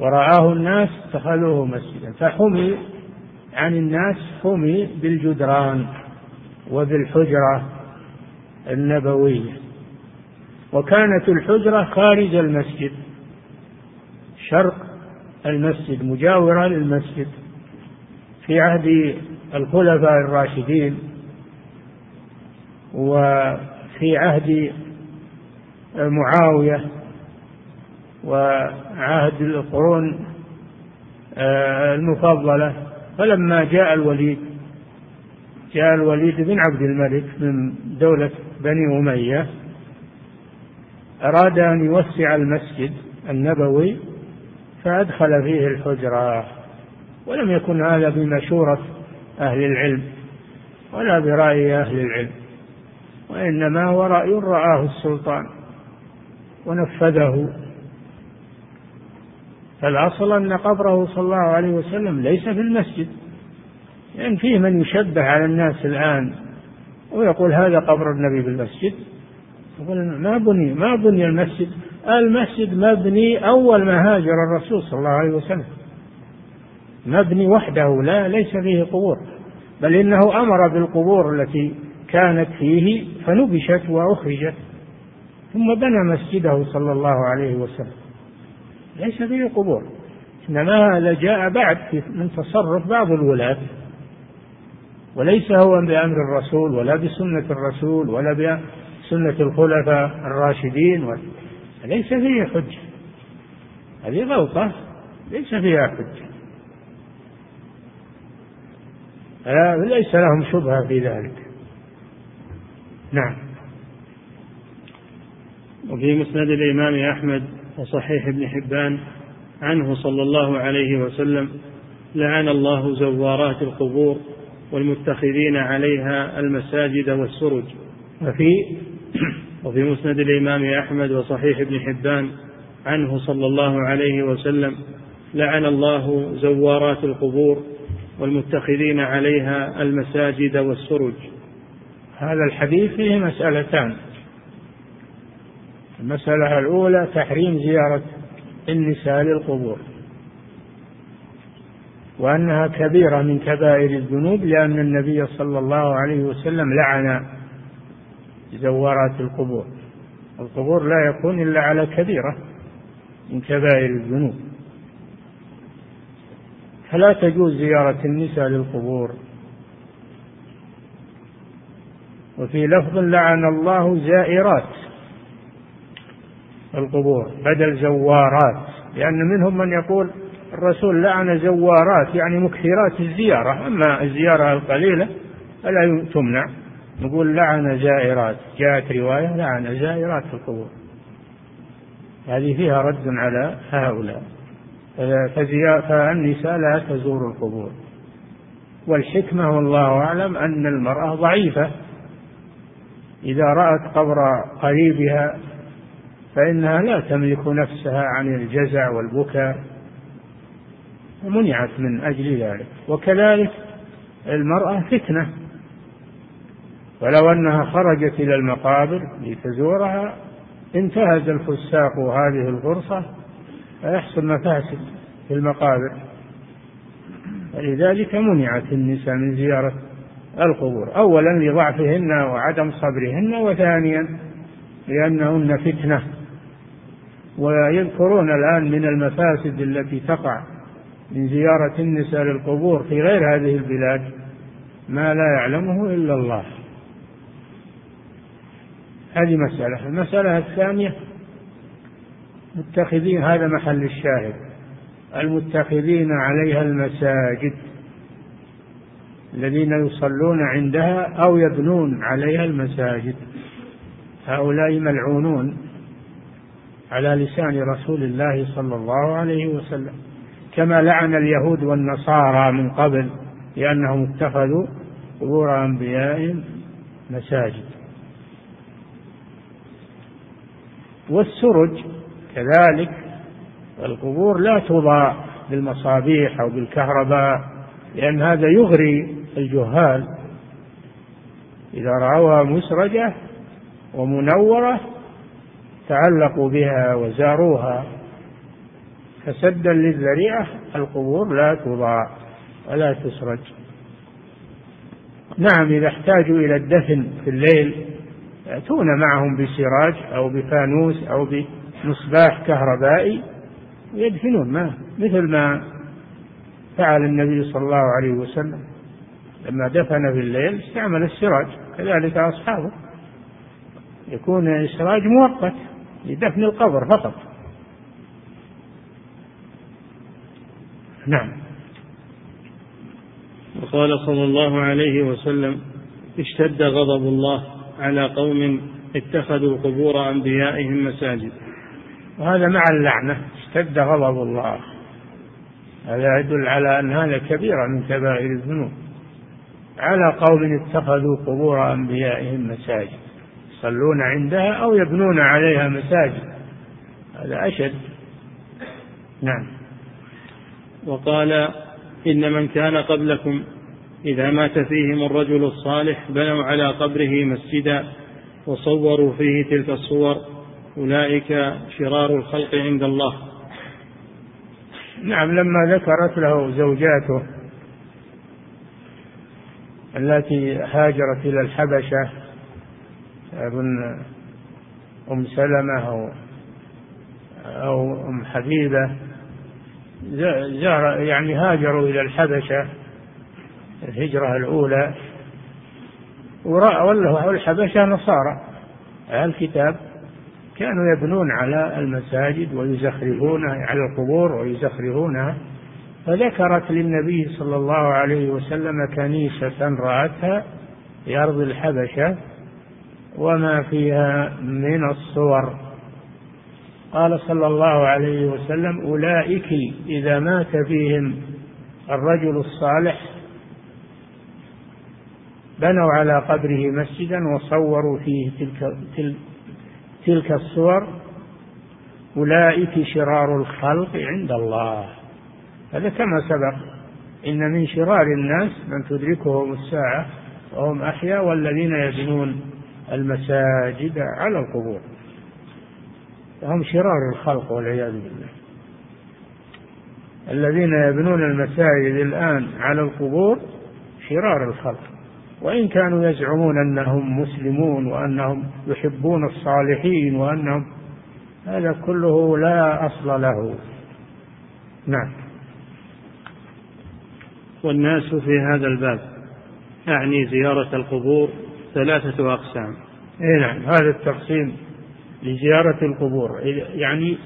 ورآه الناس اتخذوه مسجدا فحمي عن الناس حمي بالجدران. وبالحجرة النبوية. وكانت الحجرة خارج المسجد شرق المسجد مجاورة للمسجد في عهد الخلفاء الراشدين وفي عهد معاوية وعهد القرون آه، المفضلة. فلما جاء الوليد جاء الوليد بن عبد الملك من دولة بني أمية أراد أن يوسع المسجد النبوي فأدخل فيه الحجرة. ولم يكن هذا بمشورة أهل العلم ولا برأي أهل العلم وإنما هو رأي رآه السلطان ونفذه. فالأصل أن قبره صلى الله عليه وسلم ليس في المسجد. لأن يعني فيه من يشبه على الناس الآن. ويقول هذا قبر النبي في المسجد يقول ما بني ما بني المسجد. المسجد مبني أول ما هاجر الرسول صلى الله عليه وسلم. مبني وحده لا ليس فيه قبور. بل إنه أمر بالقبور التي كانت فيه فنبشت وأخرجت. ثم بنى مسجده صلى الله عليه وسلم. ليس فيه قبور. إنما هذا جاء بعد من تصرف بعض الولاة. وليس هو بأمر الرسول ولا بسنة الرسول ولا بسنة الخلفاء الراشدين ليس فيه حجة. هذه غلطة. ليس فيها حجة. ليس لهم شبهة في ذلك. نعم. وفي مسند الإمام أحمد وصحيح ابن حبان عنه صلى الله عليه وسلم لعن الله زوارات القبور والمتخذين عليها المساجد والسرج. وفي وفي مسند الإمام أحمد وصحيح ابن حبان عنه صلى الله عليه وسلم لعن الله زوارات القبور والمتخذين عليها المساجد والسرج. هذا الحديث فيه مسألتان. المسألة الأولى تحريم زيارة النساء للقبور. وأنها كبيرة من كبائر الذنوب لأن النبي صلى الله عليه وسلم لعن زوارات القبور. القبور لا يكون إلا على كبيرة من كبائر الذنوب. فلا تجوز زيارة النساء للقبور. وفي لفظ لعن الله زائرات القبور بدل زوارات لأن منهم من يقول الرسول لعن زوارات يعني مكثرات الزيارة أما الزيارة القليلة فلا تمنع. نقول لعن زائرات جاءت رواية لعن زائرات القبور. هذه فيها رد على هؤلاء. فالنساء لا تزور القبور. والحكمة والله أعلم أن المرأة ضعيفة. إذا رأت قبر قريبها فإنها لا تملك نفسها عن الجزع والبكاء. ومنعت من أجل ذلك. وكذلك المرأة فتنة. ولو أنها خرجت إلى المقابر لتزورها انتهز الفساق هذه الفرصة فيحصل مفاسد في المقابر. فلذلك منعت النساء من زيارة القبور. أولا لضعفهن وعدم صبرهن وثانيا لأنهن فتنة. ويذكرون الآن من المفاسد التي تقع من زيارة النساء للقبور في غير هذه البلاد ما لا يعلمه إلا الله. هذه مسألة. المسألة الثانية متخذين هذا محل الشاهد المتخذين عليها المساجد الذين يصلون عندها أو يبنون عليها المساجد. هؤلاء ملعونون على لسان رسول الله صلى الله عليه وسلم. كما لعن اليهود والنصارى من قبل لأنهم اتخذوا قبور أنبيائهم مساجد. والسرج كذلك القبور لا تضاء بالمصابيح أو بالكهرباء لأن هذا يغري الجهال. إذا رأوها مسرجة ومنورة تعلقوا بها وزاروها. فسدا للذريعة القبور لا تضاع ولا تسرج. نعم إذا احتاجوا إلى الدفن في الليل يأتون معهم بسراج أو بفانوس أو بمصباح كهربائي ويدفنون ما مثل ما فعل النبي صلى الله عليه وسلم. لما دفن في الليل استعمل السراج كذلك أصحابه. يكون السراج مؤقت لدفن القبر فقط. نعم. وقال صلى الله عليه وسلم اشتد غضب الله على قوم اتخذوا قبور أنبيائهم مساجد. وهذا مع اللعنة اشتد غضب الله. هذا يدل على أن هذا كبيرة من كبائر الذنوب. على قوم اتخذوا قبور أنبيائهم مساجد. يصلون عندها أو يبنون عليها مساجد. هذا أشد. نعم. وقال إن من كان قبلكم إذا مات فيهم الرجل الصالح بنوا على قبره مسجدا وصوروا فيه تلك الصور. أولئك شرار الخلق عند الله. نعم لما ذكرت له زوجاته التي هاجرت إلى الحبشة أظن أم سلمة أو أو أم حبيبة زار يعني هاجروا إلى الحبشة الهجرة الأولى. ورأوا الحبشة نصارى. أهل الكتاب كانوا يبنون على المساجد ويزخرفونها على القبور ويزخرفونها فذكرت للنبي صلى الله عليه وسلم كنيسة رأتها في أرض الحبشة وما فيها من الصور. قال صلى الله عليه وسلم أولئك إذا مات فيهم الرجل الصالح بنوا على قبره مسجدا وصوروا فيه تلك, تلك, الصور. أولئك شرار الخلق عند الله. هذا كما سبق إن من شرار الناس من تدركهم الساعة وهم أحياء والذين يبنون المساجد على القبور. هم شرار الخلق والعياذ بالله. الذين يبنون المساجد الآن على القبور شرار الخلق. وإن كانوا يزعمون أنهم مسلمون وأنهم يحبون الصالحين وأنهم هذا كله لا أصل له. نعم. والناس في هذا الباب أعني زيارة القبور ثلاثة أقسام. إيه نعم هذا التقسيم لزيارة القبور. يعني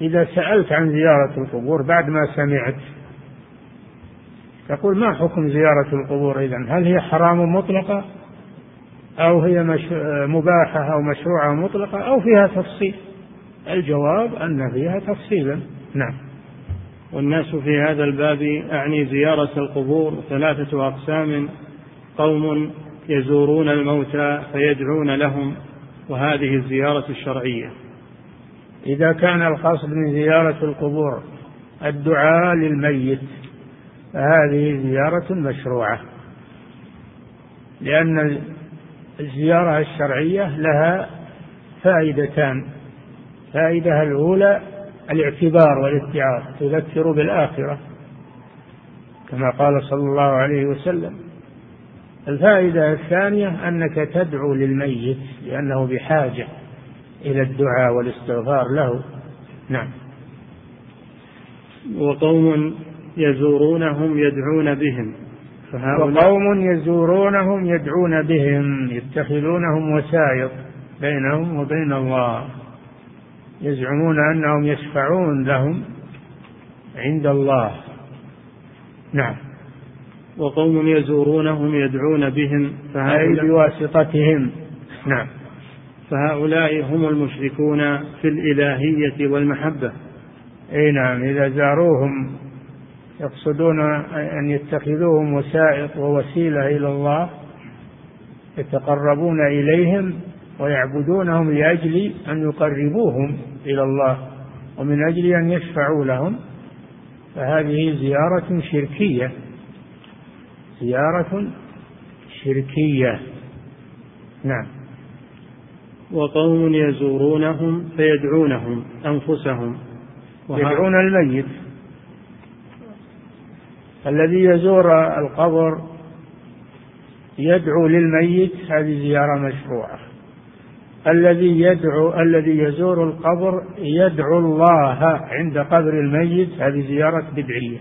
إذا سألت عن زيارة القبور بعد ما سمعت تقول ما حكم زيارة القبور إذا هل هي حرام مطلقة أو هي مباحة أو مشروعة مطلقة أو فيها تفصيل؟ الجواب أن فيها تفصيلا. نعم. والناس في هذا الباب أعني زيارة القبور ثلاثة أقسام. قوم يزورون الموتى فيدعون لهم. وهذه الزيارة الشرعية. إذا كان القصد من زيارة القبور الدعاء للميت فهذه زيارة مشروعة. لأن الزيارة الشرعية لها فائدتان. الفائدة الأولى الاعتبار والاتعاظ تذكر بالآخرة كما قال صلى الله عليه وسلم الفائدة الثانية أنك تدعو للميت لأنه بحاجة إلى الدعاء والاستغفار له. نعم. وقوم يزورونهم يدعون بهم. وقوم يزورونهم يدعون بهم يتخذونهم وسائط بينهم وبين الله. يزعمون أنهم يشفعون لهم عند الله. نعم. وقوم يزورونهم يدعون بهم فهؤلاء بواسطتهم. نعم. فهؤلاء هم المشركون في الإلهية والمحبة. أي نعم إذا زاروهم يقصدون أن يتخذوهم وسائط ووسيلة إلى الله يتقربون إليهم ويعبدونهم لأجل أن يقربوهم إلى الله ومن أجل أن يشفعوا لهم فهذه زيارة شركية. زيارة شركية. نعم. وقوم يزورونهم فيدعونهم أنفسهم. يدعون الميت. الذي يزور القبر يدعو للميت هذه زيارة مشروعة. الذي يدعو الذي يزور القبر يدعو الله عند قبر الميت هذه زيارة بدعية.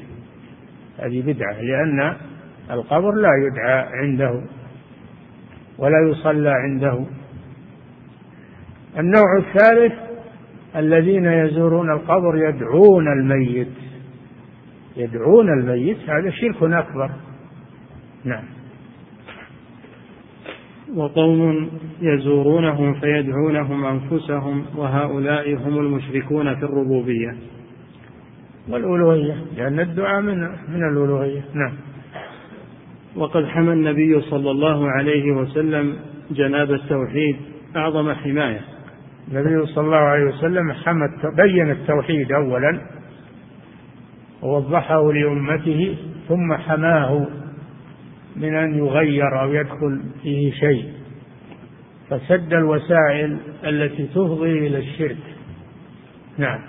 هذه بدعة لأن القبر لا يدعى عنده ولا يصلى عنده. النوع الثالث الذين يزورون القبر يدعون الميت. يدعون الميت هذا شرك أكبر. نعم. وقوم يزورونهم فيدعونهم أنفسهم وهؤلاء هم المشركون في الربوبية. والألوهية لأن الدعاء من من الألوهية. نعم. وقد حمى النبي صلى الله عليه وسلم جناب التوحيد أعظم حماية. النبي صلى الله عليه وسلم حمى بين التوحيد أولا ووضحه لأمته ثم حماه من أن يغير أو يدخل فيه شيء. فسد الوسائل التي تفضي إلى الشرك. نعم.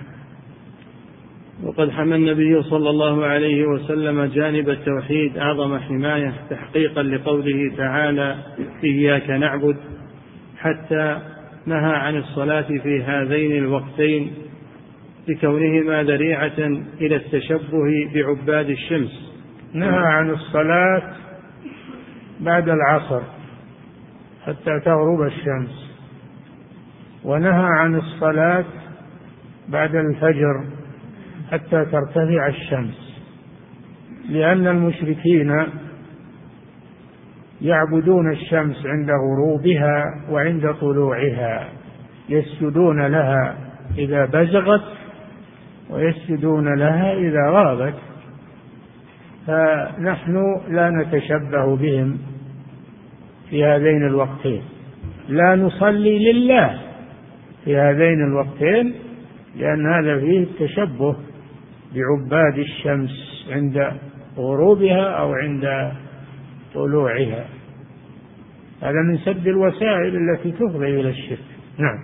وقد حمى النبي صلى الله عليه وسلم جانب التوحيد أعظم حماية تحقيقا لقوله تعالى إياك نعبد حتى نهى عن الصلاة في هذين الوقتين لكونهما ذريعة إلى التشبه بعباد الشمس. نهى عن الصلاة بعد العصر حتى تغرب الشمس ونهى عن الصلاة بعد الفجر حتى ترتفع الشمس. لأن المشركين يعبدون الشمس عند غروبها وعند طلوعها يسجدون لها إذا بزغت ويسجدون لها إذا غابت. فنحن لا نتشبه بهم في هذين الوقتين. لا نصلي لله في هذين الوقتين لأن هذا فيه التشبه. بعباد الشمس عند غروبها أو عند طلوعها. هذا من سد الوسائل التي تفضي إلى الشرك. نعم.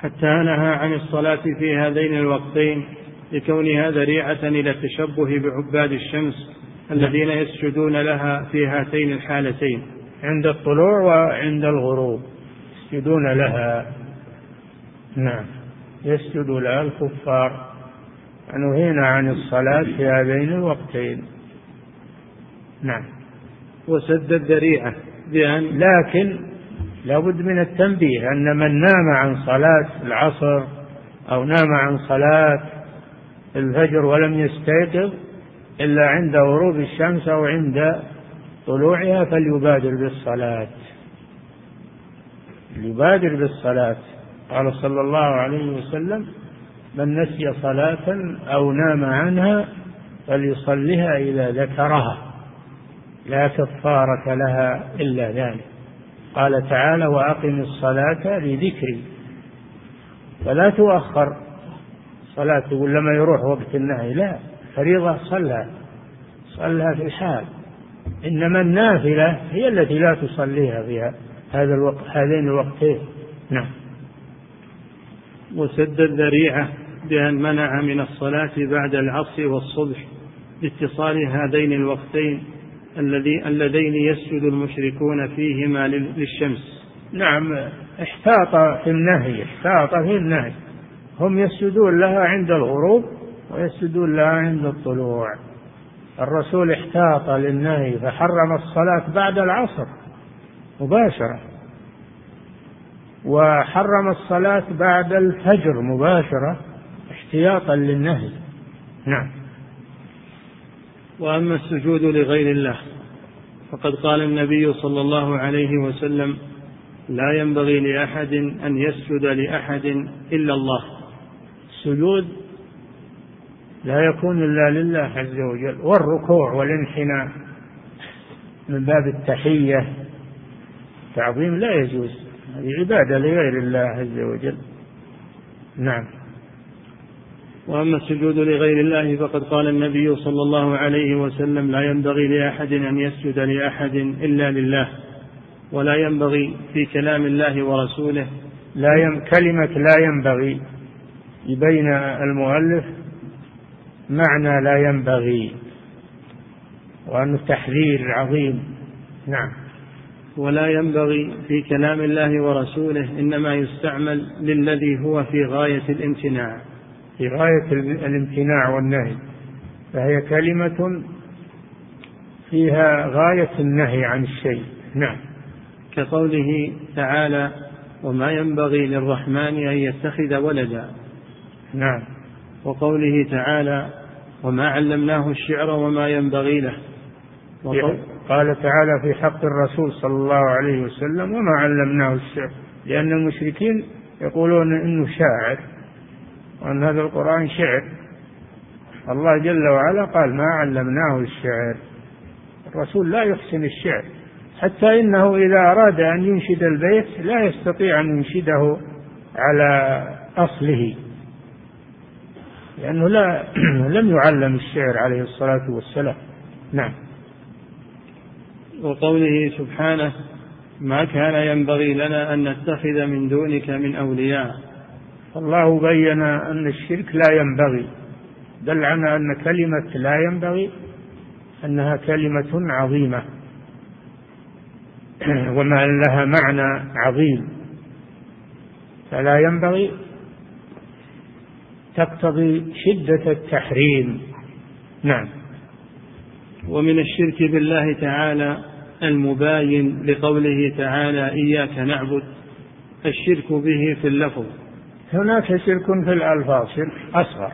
حتى نهى عن الصلاة في هذين الوقتين لكونها ذريعة إلى التشبه بعباد الشمس الذين يسجدون لها في هاتين الحالتين. عند الطلوع وعند الغروب. يسجدون لها. نعم. يسجد لها الكفار. نهينا عن الصلاة في هذين الوقتين. نعم. وسد الذريعة بأن لكن لابد من التنبيه أن من نام عن صلاة العصر أو نام عن صلاة الفجر ولم يستيقظ إلا عند غروب الشمس أو عند طلوعها فليبادر بالصلاة. ليبادر بالصلاة. قال صلى الله عليه وسلم من نسي صلاة أو نام عنها فليصلها إذا ذكرها. لا كفارة لها إلا ذلك. قال تعالى وأقم الصلاة لذكري. فلا تؤخر صلاة تقول لما يروح وقت النهي. لا فريضة صلها. صلها في الحال. إنما النافلة هي التي لا تصليها في هذا الوقت هذين الوقتين. نعم. وسد الذريعة. بأن منع من الصلاة بعد العصر والصبح لاتصال هذين الوقتين الذي اللذين يسجد المشركون فيهما للشمس. نعم احتاط في النهي احتاط في النهي. هم يسجدون لها عند الغروب ويسجدون لها عند الطلوع. الرسول احتاط للنهي فحرم الصلاة بعد العصر مباشرة. وحرم الصلاة بعد الفجر مباشرة. احتياطا للنهي. نعم. وأما السجود لغير الله فقد قال النبي صلى الله عليه وسلم لا ينبغي لأحد أن يسجد لأحد إلا الله. السجود لا يكون إلا لله عز وجل والركوع والانحناء من باب التحية تعظيم لا يجوز هذه عبادة لغير الله عز وجل. نعم. وأما السجود لغير الله فقد قال النبي صلى الله عليه وسلم لا ينبغي لأحد أن يسجد لأحد إلا لله ولا ينبغي في كلام الله ورسوله لا يم كلمة لا ينبغي يبين المؤلف معنى لا ينبغي وأنه تحذير عظيم. نعم. ولا ينبغي في كلام الله ورسوله إنما يستعمل للذي هو في غاية الامتناع. في غاية الامتناع والنهي فهي كلمة فيها غاية النهي عن الشيء. نعم. كقوله تعالى وما ينبغي للرحمن أن يتخذ ولدا. نعم. وقوله تعالى وما علمناه الشعر وما ينبغي له. قال تعالى في حق الرسول صلى الله عليه وسلم وما علمناه الشعر. لأن المشركين يقولون إنه شاعر. وأن هذا القرآن شعر. الله جل وعلا قال ما علمناه الشعر. الرسول لا يحسن الشعر حتى إنه إذا أراد أن ينشد البيت لا يستطيع أن ينشده على أصله لأنه لا *clears throat* لم يعلم الشعر عليه الصلاة والسلام. نعم. وقوله سبحانه ما كان ينبغي لنا أن نتخذ من دونك من أولياء. الله بين أن الشرك لا ينبغي دل على أن كلمة لا ينبغي أنها كلمة عظيمة *clears throat* وما لها معنى عظيم. فلا ينبغي تقتضي شدة التحريم. نعم. ومن الشرك بالله تعالى المباين لقوله تعالى إياك نعبد الشرك به في اللفظ. هناك شرك في الألفاظ شرك أصغر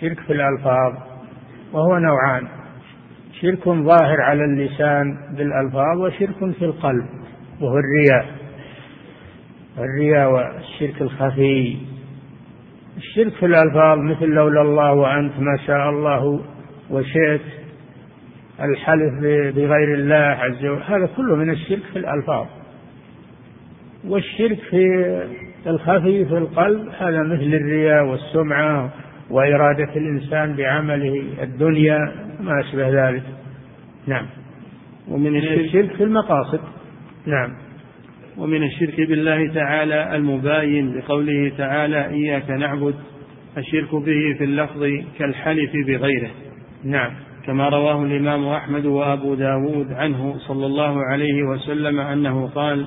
شرك في الألفاظ وهو نوعان شرك ظاهر على اللسان بالألفاظ وشرك في القلب وهو الرياء الرياء والشرك الخفي. الشرك في الألفاظ مثل لولا الله وأنت ما شاء الله وشئت الحلف بغير الله عز وجل هذا كله من الشرك في الألفاظ. والشرك في الخفي في القلب هذا مثل الرياء والسمعة وإرادة الإنسان بعمله الدنيا ما أشبه ذلك. نعم. ومن الشرك في المقاصد. نعم. ومن الشرك بالله تعالى المباين لقوله تعالى إياك نعبد الشرك به في اللفظ كالحلف بغيره. نعم. كما رواه الإمام أحمد وأبو داود عنه صلى الله عليه وسلم أنه قال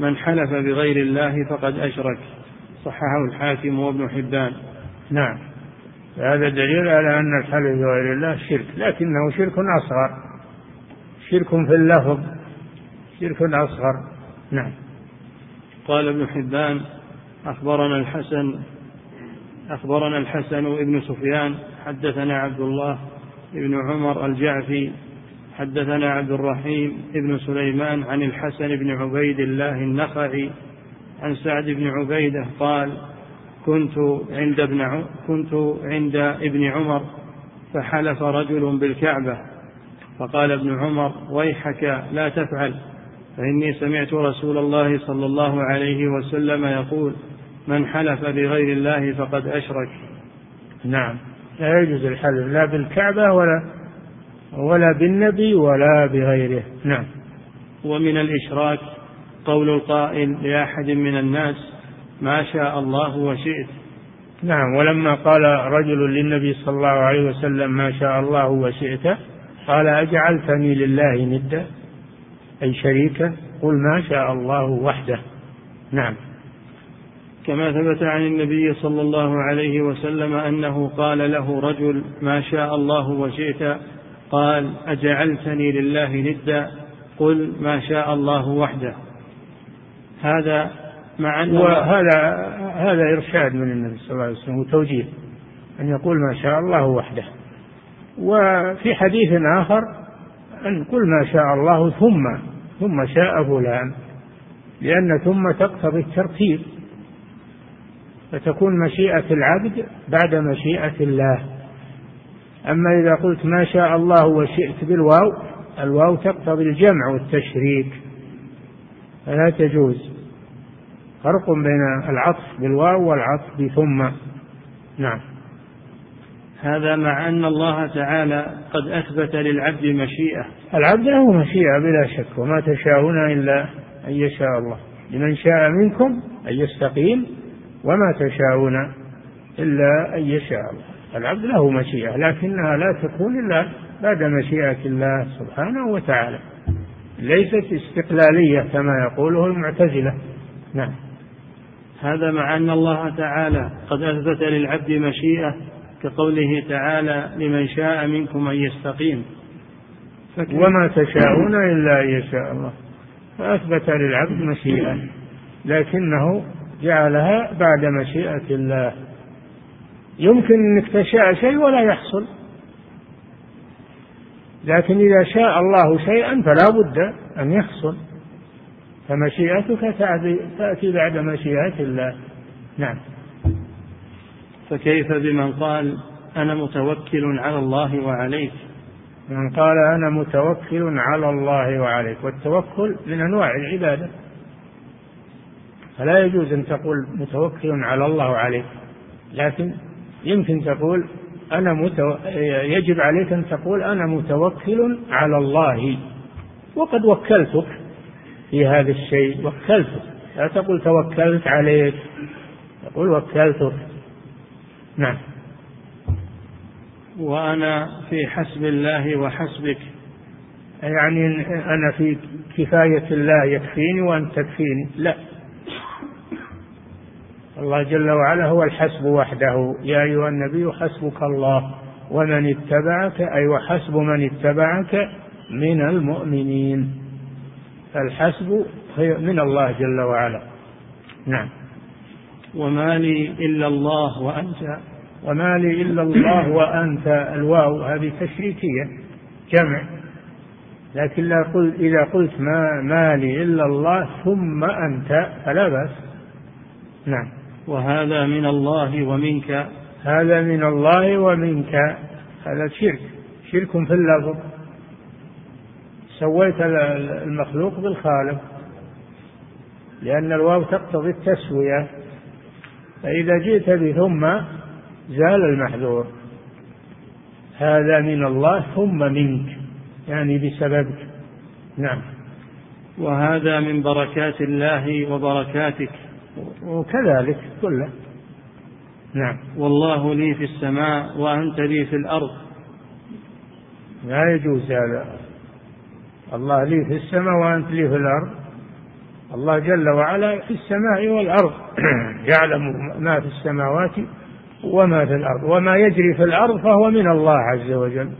من حلف بغير الله فقد أشرك. صححه الحاكم وابن حبان. نعم. هذا دليل على أن الحلف بغير الله شرك لكنه شرك أصغر. شرك في اللفظ. شرك أصغر. نعم. قال ابن حبان أخبرنا الحسن أخبرنا الحسن ابن سفيان حدثنا عبد الله بن عمر الجعفي حدثنا عبد الرحيم بن سليمان عن الحسن بن عبيد الله النخعي عن سعد بن عبيدة قال كنت عند ابن كنت عند ابن عمر فحلف رجل بالكعبة فقال ابن عمر ويحك لا تفعل فإني سمعت رسول الله صلى الله عليه وسلم يقول من حلف بغير الله فقد أشرك. نعم. لا يجوز الحلف لا بالكعبة ولا ولا بالنبي ولا بغيره. نعم. ومن الإشراك قول القائل لأحد من الناس ما شاء الله وشئت. نعم. ولما قال رجل للنبي صلى الله عليه وسلم ما شاء الله وشئت قال أجعلتني لله ندا أي شريكا قل ما شاء الله وحده. نعم. كما ثبت عن النبي صلى الله عليه وسلم أنه قال له رجل ما شاء الله وشئت قال أجعلتني لله ندا قل ما شاء الله وحده. هذا مع أن وهذا هذا إرشاد من النبي صلى الله عليه وسلم وتوجيه أن يقول ما شاء الله وحده. وفي حديث آخر أن قل ما شاء الله ثم ثم شاء فلان لأن ثم تقتضي الترتيب. فتكون مشيئة العبد بعد مشيئة الله. أما إذا قلت ما شاء الله وشئت بالواو الواو تقتضي الجمع والتشريك. فلا تجوز. فرق بين العطف بالواو والعطف بثم. نعم. هذا مع أن الله تعالى قد أثبت للعبد مشيئة. العبد له مشيئة بلا شك وما تشاءون إلا أن يشاء الله. لمن شاء منكم أن يستقيم وما تشاءون إلا أن يشاء الله. العبد له مشيئة لكنها لا تكون إلا بعد مشيئة الله سبحانه وتعالى. ليست استقلالية كما يقوله المعتزلة. نعم. هذا مع أن الله تعالى قد أثبت للعبد مشيئة كقوله تعالى لمن شاء منكم أن يستقيم وما تشاءون إلا أن يشاء الله. فأثبت للعبد مشيئة لكنه جعلها بعد مشيئة الله. يمكن أنك تشاء شيء ولا يحصل. لكن إذا شاء الله شيئا فلا بد أن يحصل. فمشيئتك تأتي بعد مشيئة الله. نعم. فكيف بمن قال أنا متوكل على الله وعليك؟ من قال أنا متوكل على الله وعليك. والتوكل من أنواع العبادة. فلا يجوز أن تقول متوكل على الله وعليك. لكن يمكن تقول أنا متو... يجب عليك أن تقول أنا متوكل على الله. وقد وكلتك في هذا الشيء وكلتك. لا تقول توكلت عليك تقول وكلتك. نعم. وأنا في حسب الله وحسبك. يعني أنا في كفاية الله يكفيني وأنت تكفيني. لا. الله جل وعلا هو الحسب وحده. يا أيها النبي حسبك الله ومن اتبعك أي وحسب من اتبعك من المؤمنين. الحسب من الله جل وعلا. نعم. وما لي إلا الله وأنت. وما لي إلا الله وأنت. الواو هذه تشريكية جمع. لكن لا قل إذا قلت ما, ما لي إلا الله ثم أنت فلا بأس. نعم. وهذا من الله ومنك. هذا من الله ومنك. هذا شرك. شرك في اللفظ. سويت المخلوق بالخالق. لأن الواو تقتضي التسوية. فإذا جئت بثم زال المحذور. هذا من الله ثم منك. يعني بسببك. نعم. وهذا من بركات الله وبركاتك. وكذلك كله. نعم. والله لي في السماء وأنت لي في الأرض. لا يجوز هذا. الله لي في السماء وأنت لي في الأرض. الله جل وعلا في السماء والأرض. *clears throat* يعلم ما في السماوات وما في الأرض. وما يجري في الأرض فهو من الله عز وجل.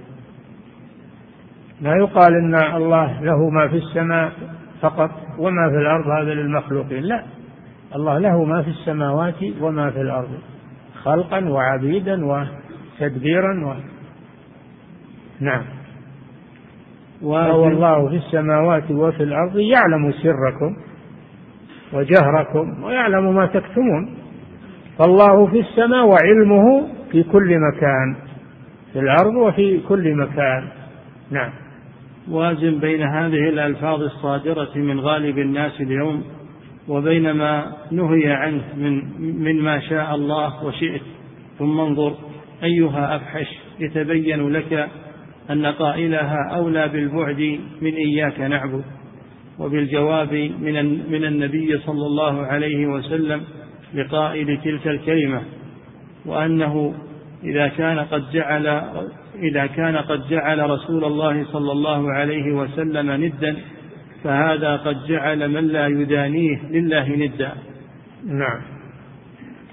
لا يقال إن الله له ما في السماء فقط وما في الأرض هذا للمخلوقين. لا. الله له ما في السماوات وما في الأرض خلقا وعبيدا وتدبيرا و... نعم. وهو الله في السماوات وفي الأرض يعلم سركم وجهركم ويعلم ما تكتمون فالله في السماء وعلمه في كل مكان في الأرض وفي كل مكان. نعم. وازن بين هذه الألفاظ الصادرة من غالب الناس اليوم وبين ما نهي عنه من من ما شاء الله وشئت. ثم انظر أيها أفحش يتبين لك أن قائلها أولى بالبعد من إياك نعبد وبالجواب من من النبي صلى الله عليه وسلم لقائل تلك الكلمة. وأنه إذا كان قد جعل إذا كان قد جعل رسول الله صلى الله عليه وسلم ندا فهذا قد جعل من لا يدانيه لله ندا. نعم.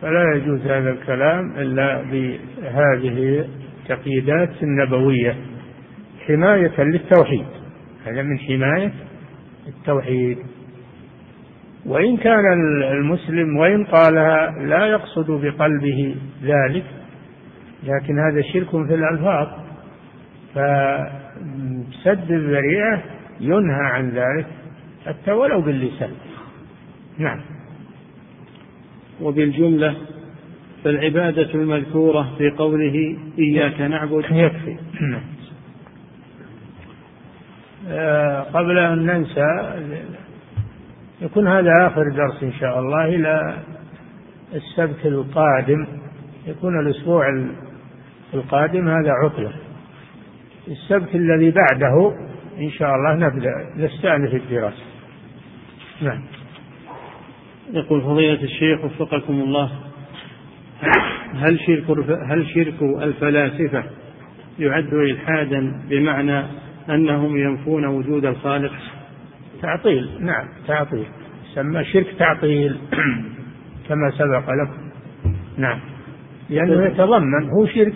فلا يجوز هذا الكلام إلا بهذه التقييدات النبوية. حماية للتوحيد. هذا من حماية التوحيد. وإن كان المسلم وإن قالها لا يقصد بقلبه ذلك لكن هذا شرك في الألفاظ. فسد الذريعة ينهى عن ذلك حتى ولو باللسان. نعم. وبالجملة فالعبادة المذكورة في قوله إياك نعبد. يكفي. نعم. آه، قبل أن ننسى يكون هذا آخر درس إن شاء الله إلى السبت القادم. يكون الأسبوع القادم هذا عطلة. السبت الذي بعده إن شاء الله نبدأ نستأنف الدراسة. نعم. يقول فضيلة الشيخ وفقكم الله هل شرك هل شرك الفلاسفة يعد إلحادا بمعنى أنهم ينفون وجود الخالق؟ تعطيل. نعم تعطيل. يسمى شرك تعطيل كما سبق لكم. نعم. لأنه يتضمن هو شرك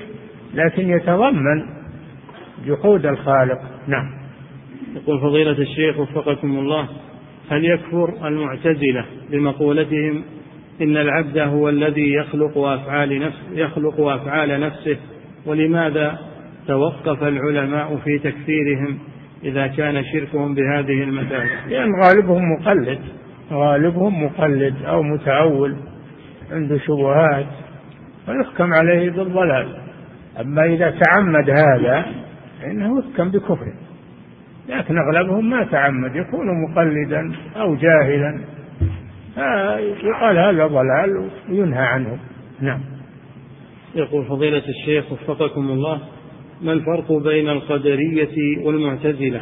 لكن يتضمن جحود الخالق. نعم. يقول فضيلة الشيخ وفقكم الله هل يكفر المعتزلة بمقولتهم إن العبد هو الذي يخلق أفعال نفس يخلق أفعال نفسه ولماذا توقف العلماء في تكفيرهم إذا كان شركهم بهذه المثابة؟ لأن غالبهم مقلد غالبهم مقلد أو متأول عنده شبهات ويحكم عليه بالضلال. أما إذا تعمد هذا فإنه يحكم بكفره. لكن أغلبهم ما تعمد يكون مقلدا أو جاهلا. يقال هذا ضلال وينهى عنه. نعم. يقول فضيلة الشيخ وفقكم الله ما الفرق بين القدرية والمعتزلة؟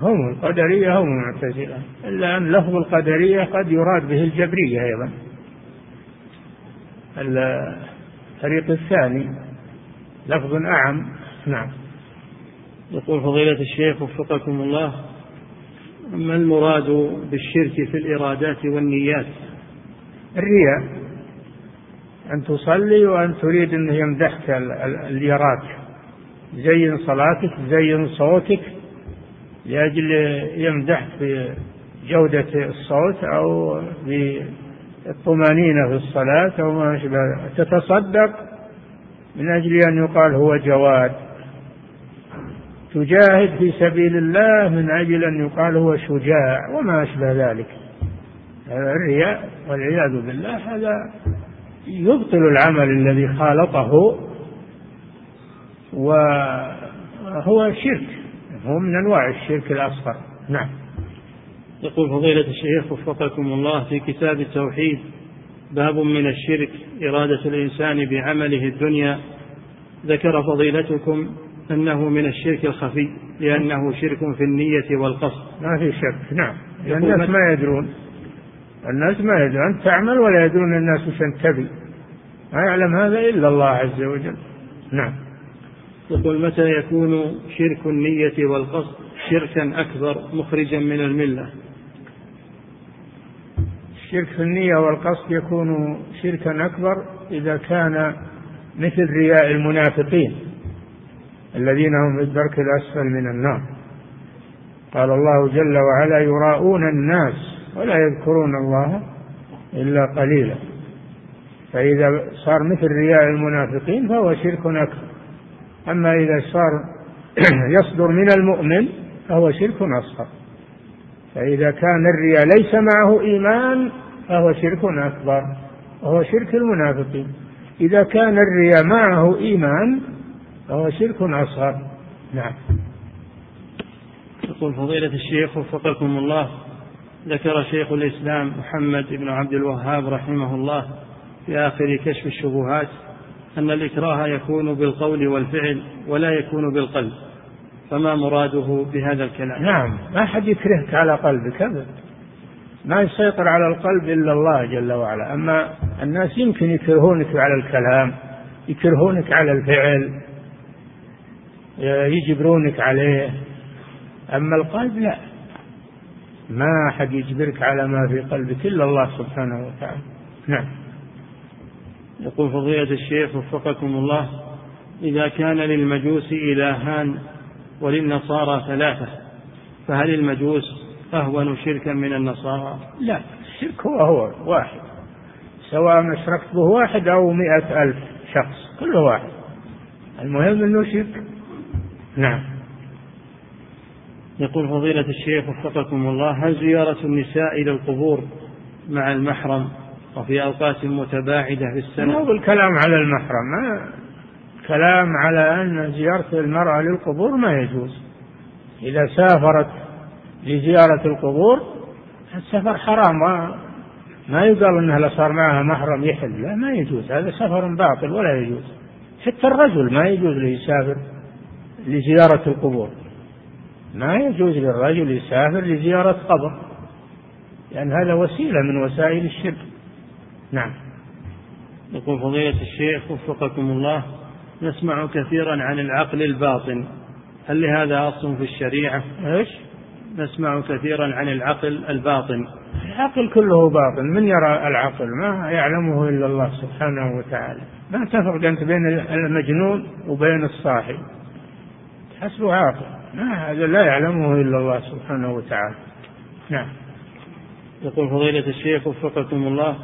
هم القدرية هم المعتزلة. إلا أن لفظ القدرية قد يراد به الجبرية أيضا. الفريق الثاني لفظ أعم. نعم. يقول فضيلة الشيخ وفقكم الله ما المراد بالشرك في الإرادات والنيات؟ الرياء أن تصلي وأن تريد أنه يمدحك اللي يراك. زين صلاتك زين صوتك لأجل يمدحك بجودة الصوت أو بالطمأنينة في الصلاة أو ما أشبه تتصدق من أجل أن يقال هو جواد. تجاهد في سبيل الله من أجل أن يقال هو شجاع وما أشبه ذلك. الرياء والعياذ بالله هذا يبطل العمل الذي خالطه وهو شرك. هو من أنواع الشرك الأصغر. نعم. يقول فضيلة الشيخ وفقكم الله في كتاب التوحيد باب من الشرك إرادة الإنسان بعمله الدنيا. ذكر فضيلتكم أنه من الشرك الخفي لأنه شرك في النية والقصد. ما في شك نعم. الناس ما يدرون. الناس ما يدرون. أنت تعمل ولا يدرون الناس وش أنت تبي؟ ما يعلم هذا إلا الله عز وجل. نعم. يقول متى يكون شرك النية والقصد شركا أكبر مخرجا من الملة؟ الشرك في النية والقصد يكون شركا أكبر إذا كان مثل رياء المنافقين. الذين هم في الدرك الأسفل من النار. قال الله جل وعلا يراءون الناس ولا يذكرون الله إلا قليلا. فإذا صار مثل رياء المنافقين فهو شرك أكبر. أما إذا صار *clears throat* يصدر من المؤمن فهو شرك أصغر. فإذا كان الرياء ليس معه إيمان فهو شرك أكبر. وهو شرك المنافقين. إذا كان الرياء معه إيمان فهو شرك أصغر نعم. يقول فضيلة الشيخ وفقكم الله ذكر شيخ الإسلام محمد بن عبد الوهاب رحمه الله في آخر كشف الشبهات أن الإكراه يكون بالقول والفعل ولا يكون بالقلب. فما مراده بهذا الكلام؟ نعم. ما حد يكرهك على قلبك أبدا. ما يسيطر على القلب إلا الله جل وعلا. أما الناس يمكن يكرهونك على الكلام يكرهونك على الفعل يجبرونك عليه. أما القلب لا. ما أحد يجبرك على ما في قلبك إلا الله سبحانه وتعالى. نعم. يقول فضيلة الشيخ وفقكم الله إذا كان للمجوس إلهان وللنصارى ثلاثة فهل المجوس أهون شركا من النصارى؟ لا الشرك هو هو واحد. سواء أشركت به واحد أو مئة ألف شخص كل واحد. المهم أنه شرك. نعم. يقول فضيلة الشيخ وفقكم الله هل زيارة النساء إلى القبور مع المحرم وفي أوقات متباعدة في السنة؟ هو الكلام على المحرم ما كلام على أن زيارة المرأة للقبور ما يجوز. إذا سافرت لزيارة القبور السفر حرام ما, ما يقال انها صار معها محرم يحل لا ما يجوز هذا سفر باطل ولا يجوز. حتى الرجل ما يجوز له يسافر. لزيارة القبور. ما يجوز للرجل يسافر لزيارة قبر لأن هذا وسيلة من وسائل الشرك. نعم. يقول فضيلة الشيخ وفقكم الله نسمع كثيرا عن العقل الباطن. هل لهذا أصل في الشريعة؟ إيش؟ نسمع كثيرا عن العقل الباطن. العقل كله باطن. من يرى العقل؟ ما يعلمه إلا الله سبحانه وتعالى. ما تفرق أنت بين المجنون وبين الصاحي حسبه عاقل. ما هذا لا يعلمه إلا الله سبحانه وتعالى. نعم. يقول فضيلة الشيخ وفقكم الله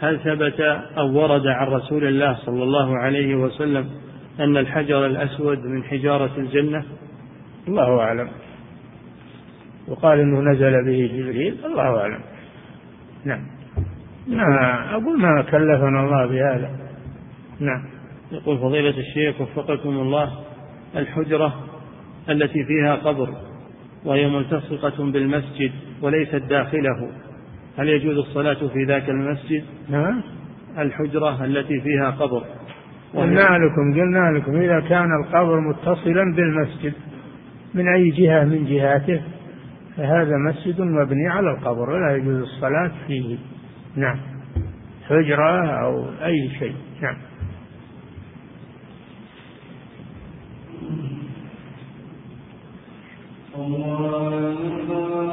هل ثبت أو ورد عن رسول الله صلى الله عليه وسلم أن الحجر الأسود من حجارة الجنة؟ الله أعلم. وقال إنه نزل به جبريل الله أعلم. نعم. ما أقول ما كلفنا الله بهذا. نعم. يقول فضيلة الشيخ وفقكم الله الحجرة التي فيها قبر وهي ملتصقة بالمسجد وليست داخله. هل يجوز الصلاة في ذاك المسجد؟ نعم الحجرة التي فيها قبر. قلنا لكم قلنا لكم إذا كان القبر متصلا بالمسجد من أي جهة؟ من جهاته. فهذا مسجد مبني على القبر ولا يجوز الصلاة فيه. نعم. حجرة أو أي شيء. نعم. يقول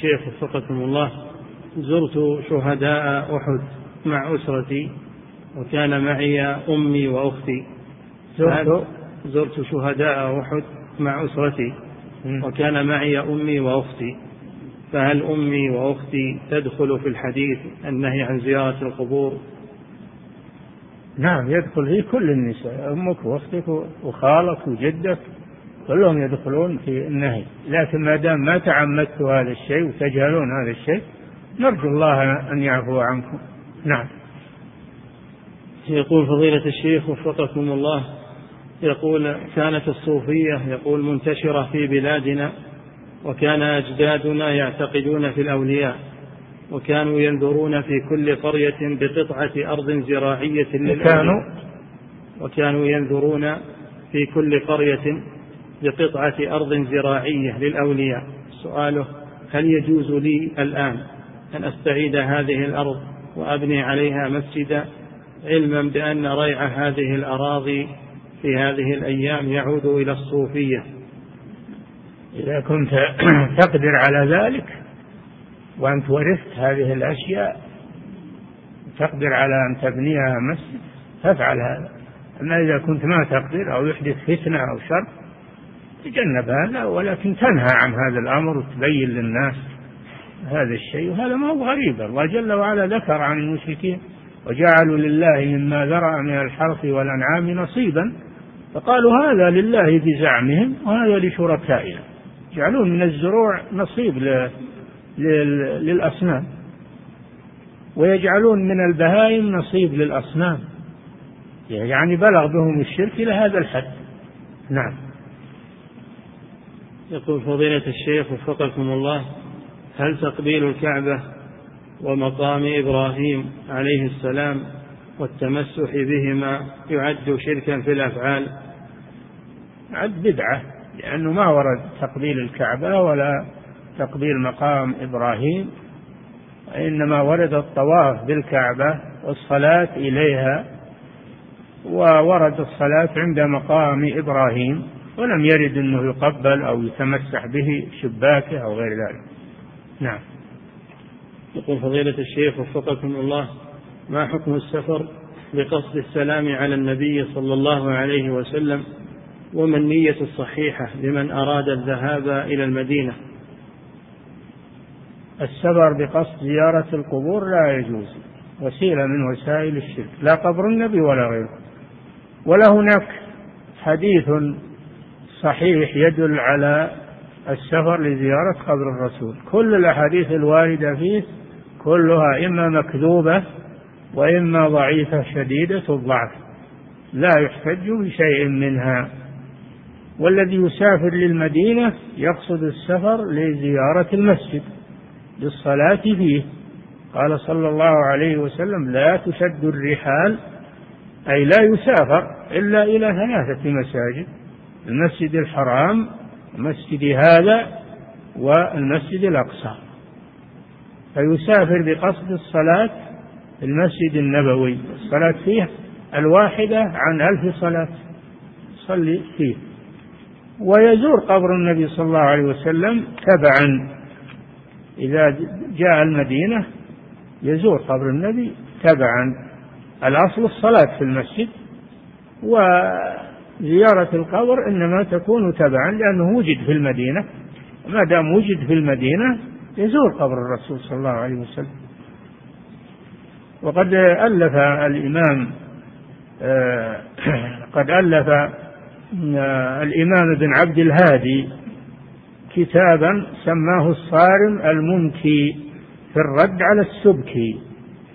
الشيخ وفقكم الله زرت شهداء أحد مع أسرتي وكان معي أمي وأختي. زرت؟ زرت شهداء أحد مع أسرتي وكان معي أمي وأختي. فهل أمي وأختي تدخل في الحديث النهي عن زيارة القبور؟ نعم يدخل فيه كل النساء أمك وأختك وخالك وجدك. كلهم يدخلون في النهي. لكن ما دام ما تعمدتوا هذا الشيء وتجهلون هذا الشيء نرجو الله أن يعفو عنكم. نعم. يقول فضيلة الشيخ وفقكم الله يقول كانت الصوفية يقول منتشرة في بلادنا وكان أجدادنا يعتقدون في الأولياء وكانوا ينذرون في كل قرية بقطعة أرض زراعية للأولياء. وكانوا ينذرون في كل قرية بقطعة أرض زراعية للأولياء. سؤاله هل يجوز لي الآن أن أستعيد هذه الأرض وأبني عليها مسجدا؟ علما بأن ريع هذه الأراضي في هذه الأيام يعود إلى الصوفية. إذا كنت *clears throat* تقدر على ذلك وأنت ورثت هذه الأشياء تقدر على أن تبنيها مسجد فافعل هذا. أما إذا كنت ما تقدر أو يحدث فتنة أو شر تجنب هذا ولكن تنهى عن هذا الأمر وتبين للناس هذا الشيء. وهذا ما هو غريب. الله جل وعلا ذكر عن المشركين وجعلوا لله مما ذرأ من الحرث والأنعام نصيبا. فقالوا هذا لله بزعمهم وهذا لشركائنا. يجعلون من الزروع نصيب للأصنام. ويجعلون من البهائم نصيب للأصنام. يعني بلغ بهم الشرك إلى هذا الحد. نعم. يقول فضيلة الشيخ وفقكم الله هل تقبيل الكعبة ومقام إبراهيم عليه السلام والتمسح بهما يعد شركا في الأفعال؟ يعد بدعة لأنه ما ورد تقبيل الكعبة ولا تقبيل مقام إبراهيم وإنما ورد الطواف بالكعبة والصلاة إليها وورد الصلاة عند مقام إبراهيم. ولم يرد أنه يقبل أو يتمسح به شباكه أو غير ذلك. نعم. يقول فضيلة الشيخ وفقكم الله ما حكم السفر بقصد السلام على النبي صلى الله عليه وسلم؟ وما النية الصحيحة لمن أراد الذهاب إلى المدينة؟ السفر بقصد زيارة القبور لا يجوز وسيلة من وسائل الشرك لا قبر النبي ولا غيره. ولا هناك حديث صحيح يدل على السفر لزيارة قبر الرسول. كل الأحاديث الواردة فيه كلها إما مكذوبة وإما ضعيفة شديدة الضعف. لا يحتج بشيء منها. والذي يسافر للمدينة يقصد السفر لزيارة المسجد للصلاة فيه. قال صلى الله عليه وسلم لا تشد الرحال. أي لا يسافر إلا إلى ثلاثة مساجد. المسجد الحرام المسجد هذا والمسجد الأقصى. فيسافر بقصد الصلاة في المسجد النبوي. الصلاة فيه الواحدة عن ألف صلاة. صلي فيه. ويزور قبر النبي صلى الله عليه وسلم تبعا. إذا جاء المدينة يزور قبر النبي تبعا. الأصل الصلاة في المسجد. وزيارة القبر إنما تكون تبعا لأنه وجد في المدينة. ما دام وجد في المدينة يزور قبر الرسول صلى الله عليه وسلم. وقد ألف الإمام آه، قد ألف آه، الإمام ابن عبد الهادي كتابا سماه الصارم المنكي في الرد على السبكي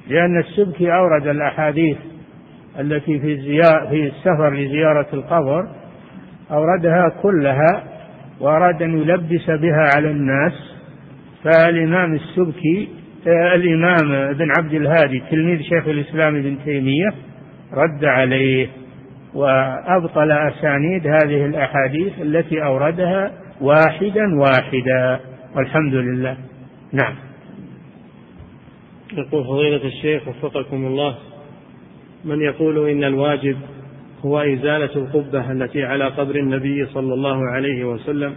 لأن السبكي أورد الأحاديث التي في في السفر لزيارة القبر أوردها كلها وأراد أن يلبس بها على الناس فالإمام السبكي آه، الإمام ابن عبد الهادي تلميذ شيخ الإسلام ابن تيمية رد عليه وأبطل أسانيد هذه الأحاديث التي أوردها واحدا واحدا والحمد لله. نعم. يقول فضيلة الشيخ وفقكم الله. من يقول إن الواجب هو إزالة القبة التي على قبر النبي صلى الله عليه وسلم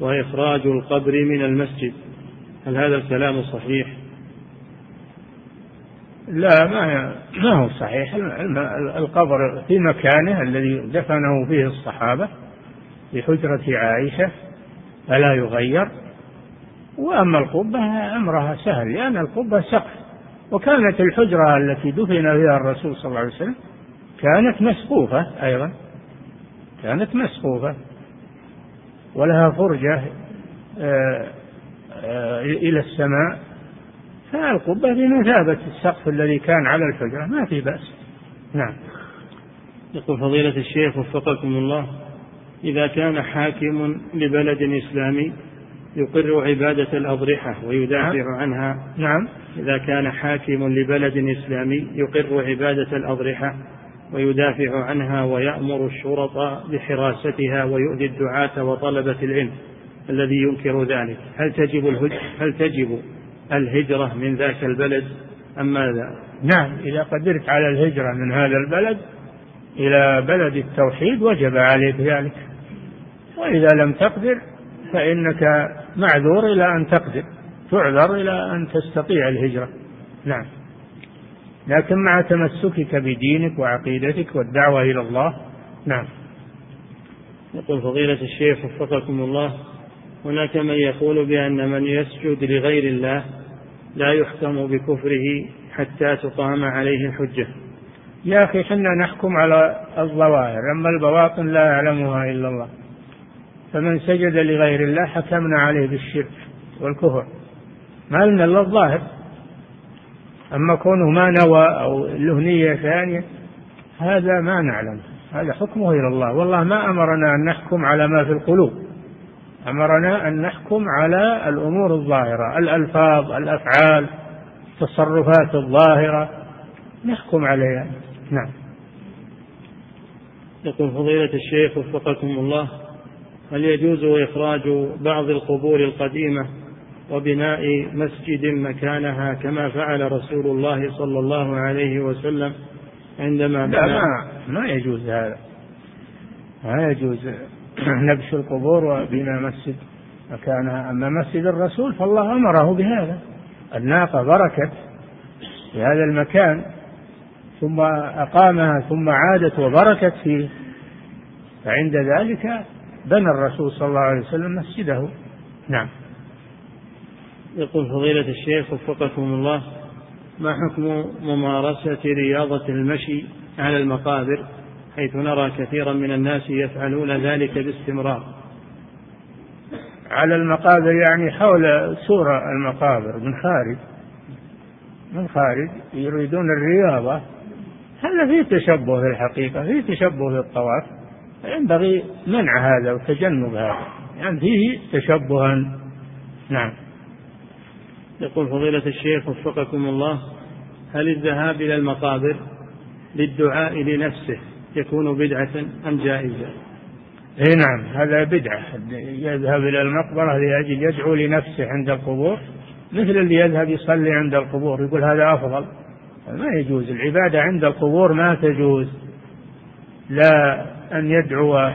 وإخراج القبر من المسجد. هل هذا الكلام صحيح؟ لا ما ما هو صحيح. القبر في مكانه الذي دفنه فيه الصحابة في حجرة عائشة فلا يغير. وأما القبة أمرها سهل لأن القبة سقف. وكانت الحجرة التي دفن فيها الرسول صلى الله عليه وسلم كانت مسقوفة أيضا. كانت مسقوفة. ولها فرجة آه، آه، إلى السماء. فالقبة بمثابة السقف الذي كان على الحجرة. ما في بأس. نعم. يقول فضيلة الشيخ وفقكم الله إذا كان حاكم لبلد إسلامي يقر عبادة الأضرحة ويدافع نعم. عنها. نعم. إذا كان حاكم لبلد إسلامي يقر عبادة الأضرحة ويدافع عنها ويأمر الشرطة بحراستها ويؤذي الدعاة وطلبة العلم الذي ينكر ذلك. هل تجب هل تجب الهجرة من ذاك البلد أم ماذا؟ نعم. إذا قدرت على الهجرة من هذا البلد إلى بلد التوحيد وجب عليك ذلك. وإذا لم تقدر فإنك معذور إلى أن تقدر تعذر إلى أن تستطيع الهجرة. نعم. لكن مع تمسكك بدينك وعقيدتك والدعوة إلى الله نعم. يقول فضيلة الشيخ وفقكم الله هناك من يقول بأن من يسجد لغير الله لا يحكم بكفره حتى تقام عليه الحجة. يا أخي حنا نحكم على الظواهر أما البواطن لا يعلمها إلا الله. فمن سجد لغير الله حكمنا عليه بالشرك والكفر. ما لنا إلا الظاهر. أما كونه ما نوى أو له نية ثانية هذا ما نعلم. هذا حكمه إلى الله. والله ما أمرنا أن نحكم على ما في القلوب. أمرنا أن نحكم على الأمور الظاهرة الألفاظ الأفعال التصرفات الظاهرة. نحكم عليها. نعم. يقول فضيلة الشيخ وفقكم الله. هل يجوز إخراج بعض القبور القديمة وبناء مسجد مكانها كما فعل رسول الله صلى الله عليه وسلم عندما لا ما, ما يجوز هذا. ما يجوز نبش القبور وبناء مسجد مكانها. أما مسجد الرسول فالله أمره بهذا. الناقة بركت في هذا المكان ثم أقامها ثم عادت وبركت فيه. فعند ذلك بنى الرسول صلى الله عليه وسلم مسجده. نعم. يقول فضيلة الشيخ وفقكم الله ما حكم ممارسة رياضة المشي على المقابر حيث نرى كثيرا من الناس يفعلون ذلك باستمرار؟ على المقابر يعني حول سور المقابر من خارج من خارج يريدون الرياضة. هذا فيه تشبه في الحقيقة فيه تشبه في الطواف. ينبغي منع هذا وتجنب هذا. يعني فيه تشبها. نعم. يقول فضيلة الشيخ وفقكم الله هل الذهاب إلى المقابر للدعاء لنفسه يكون بدعة أم جائزة؟ اي نعم هذا بدعة. يذهب إلى المقبرة لأجل يدعو لنفسه عند القبور مثل اللي يذهب يصلي عند القبور يقول هذا أفضل. ما يجوز العبادة عند القبور ما تجوز. لا أن يدعو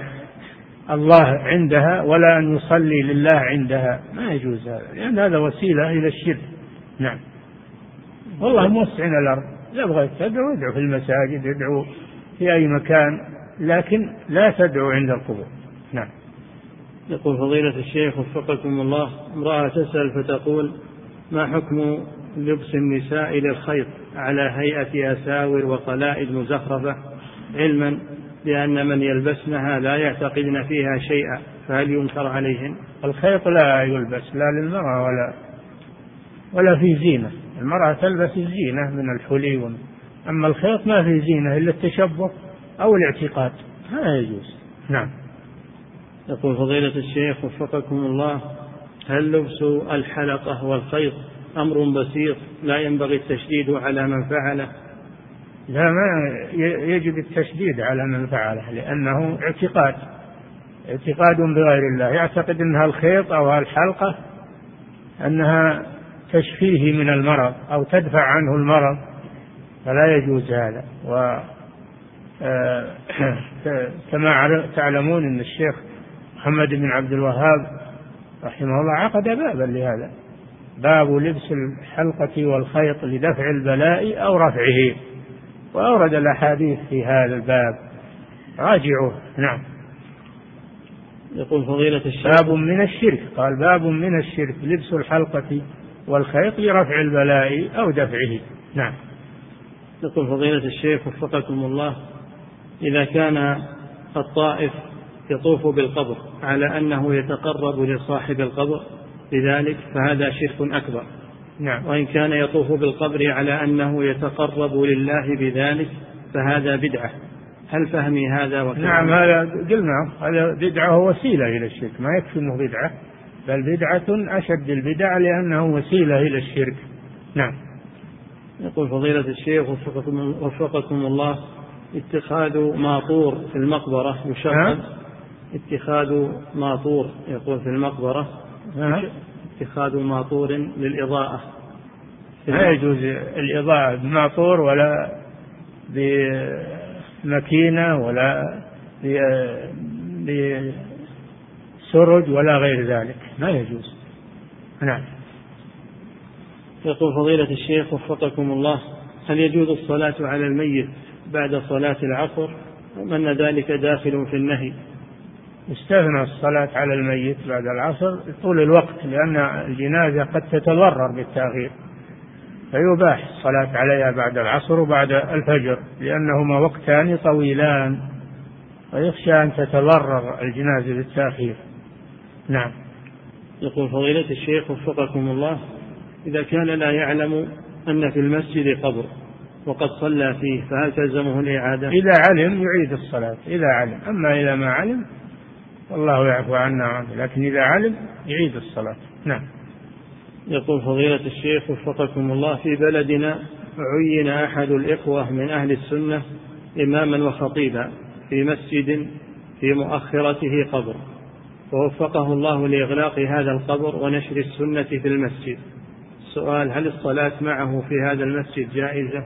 الله عندها ولا أن يصلي لله عندها. ما يجوز هذا لأن هذا وسيلة إلى الشرك. نعم. والله موسع الأرض. يبغى تدعو ادعو في المساجد ادعو في أي مكان لكن لا تدعو عند القبور. نعم. يقول فضيلة الشيخ وفقكم الله امرأة تسأل فتقول ما حكم لبس النساء للخيط على هيئة أساور وقلائد مزخرفة؟ علما بأن من يلبسنها لا يعتقدن فيها شيئا فهل ينكر عليهن؟ الخيط لا يلبس لا للمرأة ولا ولا في زينة. المرأة تلبس الزينة من الحلي أما الخيط ما في زينة إلا التشبه أو الاعتقاد. هذا يجوز. نعم. يقول فضيلة الشيخ وفقكم الله هل لبس الحلقة والخيط أمر بسيط لا ينبغي التشديد على من فعله؟ لا ما يجب التشديد على من فعله لأنه اعتقاد اعتقاد بغير الله. يعتقد أنها الخيط أو الحلقة أنها تشفيه من المرض أو تدفع عنه المرض فلا يجوز هذا. و آه، *clears throat* كما تعلمون أن الشيخ محمد بن عبد الوهاب رحمه الله عقد بابا لهذا. باب لبس الحلقة والخيط لدفع البلاء أو رفعه. وأورد الأحاديث في هذا الباب. راجعوه. نعم. يقول فضيلة الشيخ. باب من الشرك. قال باب من الشرك. لبس الحلقة والخيط لرفع البلاء أو دفعه. نعم. يقول فضيلة الشيخ وفقكم الله إذا كان الطائف يطوف بالقبر على أنه يتقرب لصاحب القبر بذلك فهذا شرك أكبر. نعم. وإن كان يطوف بالقبر على أنه يتقرب لله بذلك فهذا بدعة. هل فهمي هذا وكذا نعم هذا قلنا هذا بدعة وسيلة إلى الشرك. ما يكفي أنه بدعة بل بدعة أشد البدع لأنه وسيلة إلى الشرك. نعم. يقول فضيلة الشيخ وفقكم, وفقكم الله اتخاذ ماطور في المقبرة يشرع اتخاذ ماطور يقول في المقبرة. اتخاذ ماطور للإضاءة. لا يجوز الإضاءة بماطور ولا بماكينة ولا بسرج ولا غير ذلك. ما يجوز. نعم. يقول فضيلة الشيخ وفقكم الله هل يجوز الصلاة على الميت بعد صلاة العصر أم أن ذلك داخل في النهي؟ يستثنى الصلاة على الميت بعد العصر طول الوقت لأن الجنازة قد تتضرر بالتأخير فيباح الصلاة عليها بعد العصر وبعد الفجر لأنهما وقتان طويلان ويخشى أن تتضرر الجنازة بالتأخير نعم يقول فضيلة الشيخ وفقكم الله إذا كان لا يعلم أن في المسجد قبر وقد صلى فيه فهل تلزمه الإعادة؟ إذا علم يعيد الصلاة إذا علم أما إذا ما علم والله يعفو عنا وعنه لكن إذا علم يعيد الصلاة. نعم. يقول فضيلة الشيخ وفقكم الله في بلدنا عين أحد الإخوة من أهل السنة إماما وخطيبا في مسجد في مؤخرته قبر ووفقه الله لإغلاق هذا القبر ونشر السنة في المسجد. السؤال هل الصلاة معه في هذا المسجد جائزة؟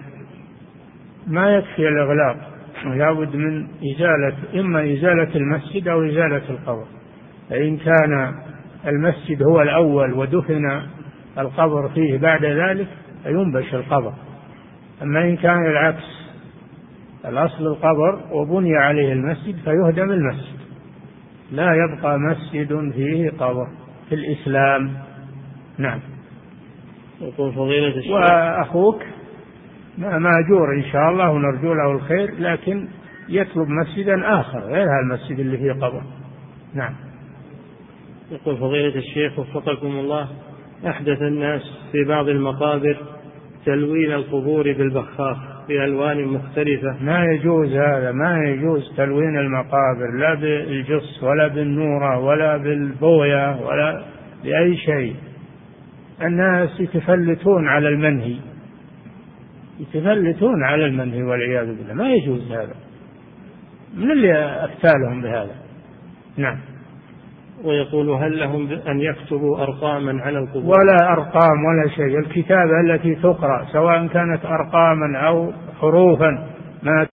ما يكفي الإغلاق. لابد من إزالة إما إزالة المسجد أو إزالة القبر. فإن كان المسجد هو الأول ودفن القبر فيه بعد ذلك فينبش القبر. أما إن كان العكس الأصل القبر وبني عليه المسجد فيهدم المسجد. لا يبقى مسجد فيه قبر في الإسلام. نعم. يقول فضيلة الشيخ. وأخوك؟ ماجور إن شاء الله ونرجو له الخير لكن يطلب مسجدا آخر غير هالمسجد اللي فيه قبر. نعم. يقول فضيلة الشيخ وفقكم الله أحدث الناس في بعض المقابر تلوين القبور بالبخاخ بألوان مختلفة. ما يجوز هذا ما يجوز تلوين المقابر لا بالجص ولا بالنورة ولا بالبوية ولا بأي شيء. الناس يتفلتون على المنهي. يتفلتون على المنهي والعياذ بالله. ما يجوز هذا. من اللي أفتالهم بهذا؟ نعم. ويقول هل لهم أن يكتبوا أرقاما على القبور؟ ولا أرقام ولا شيء. الكتابة التي تقرأ سواء كانت أرقاما أو حروفا ما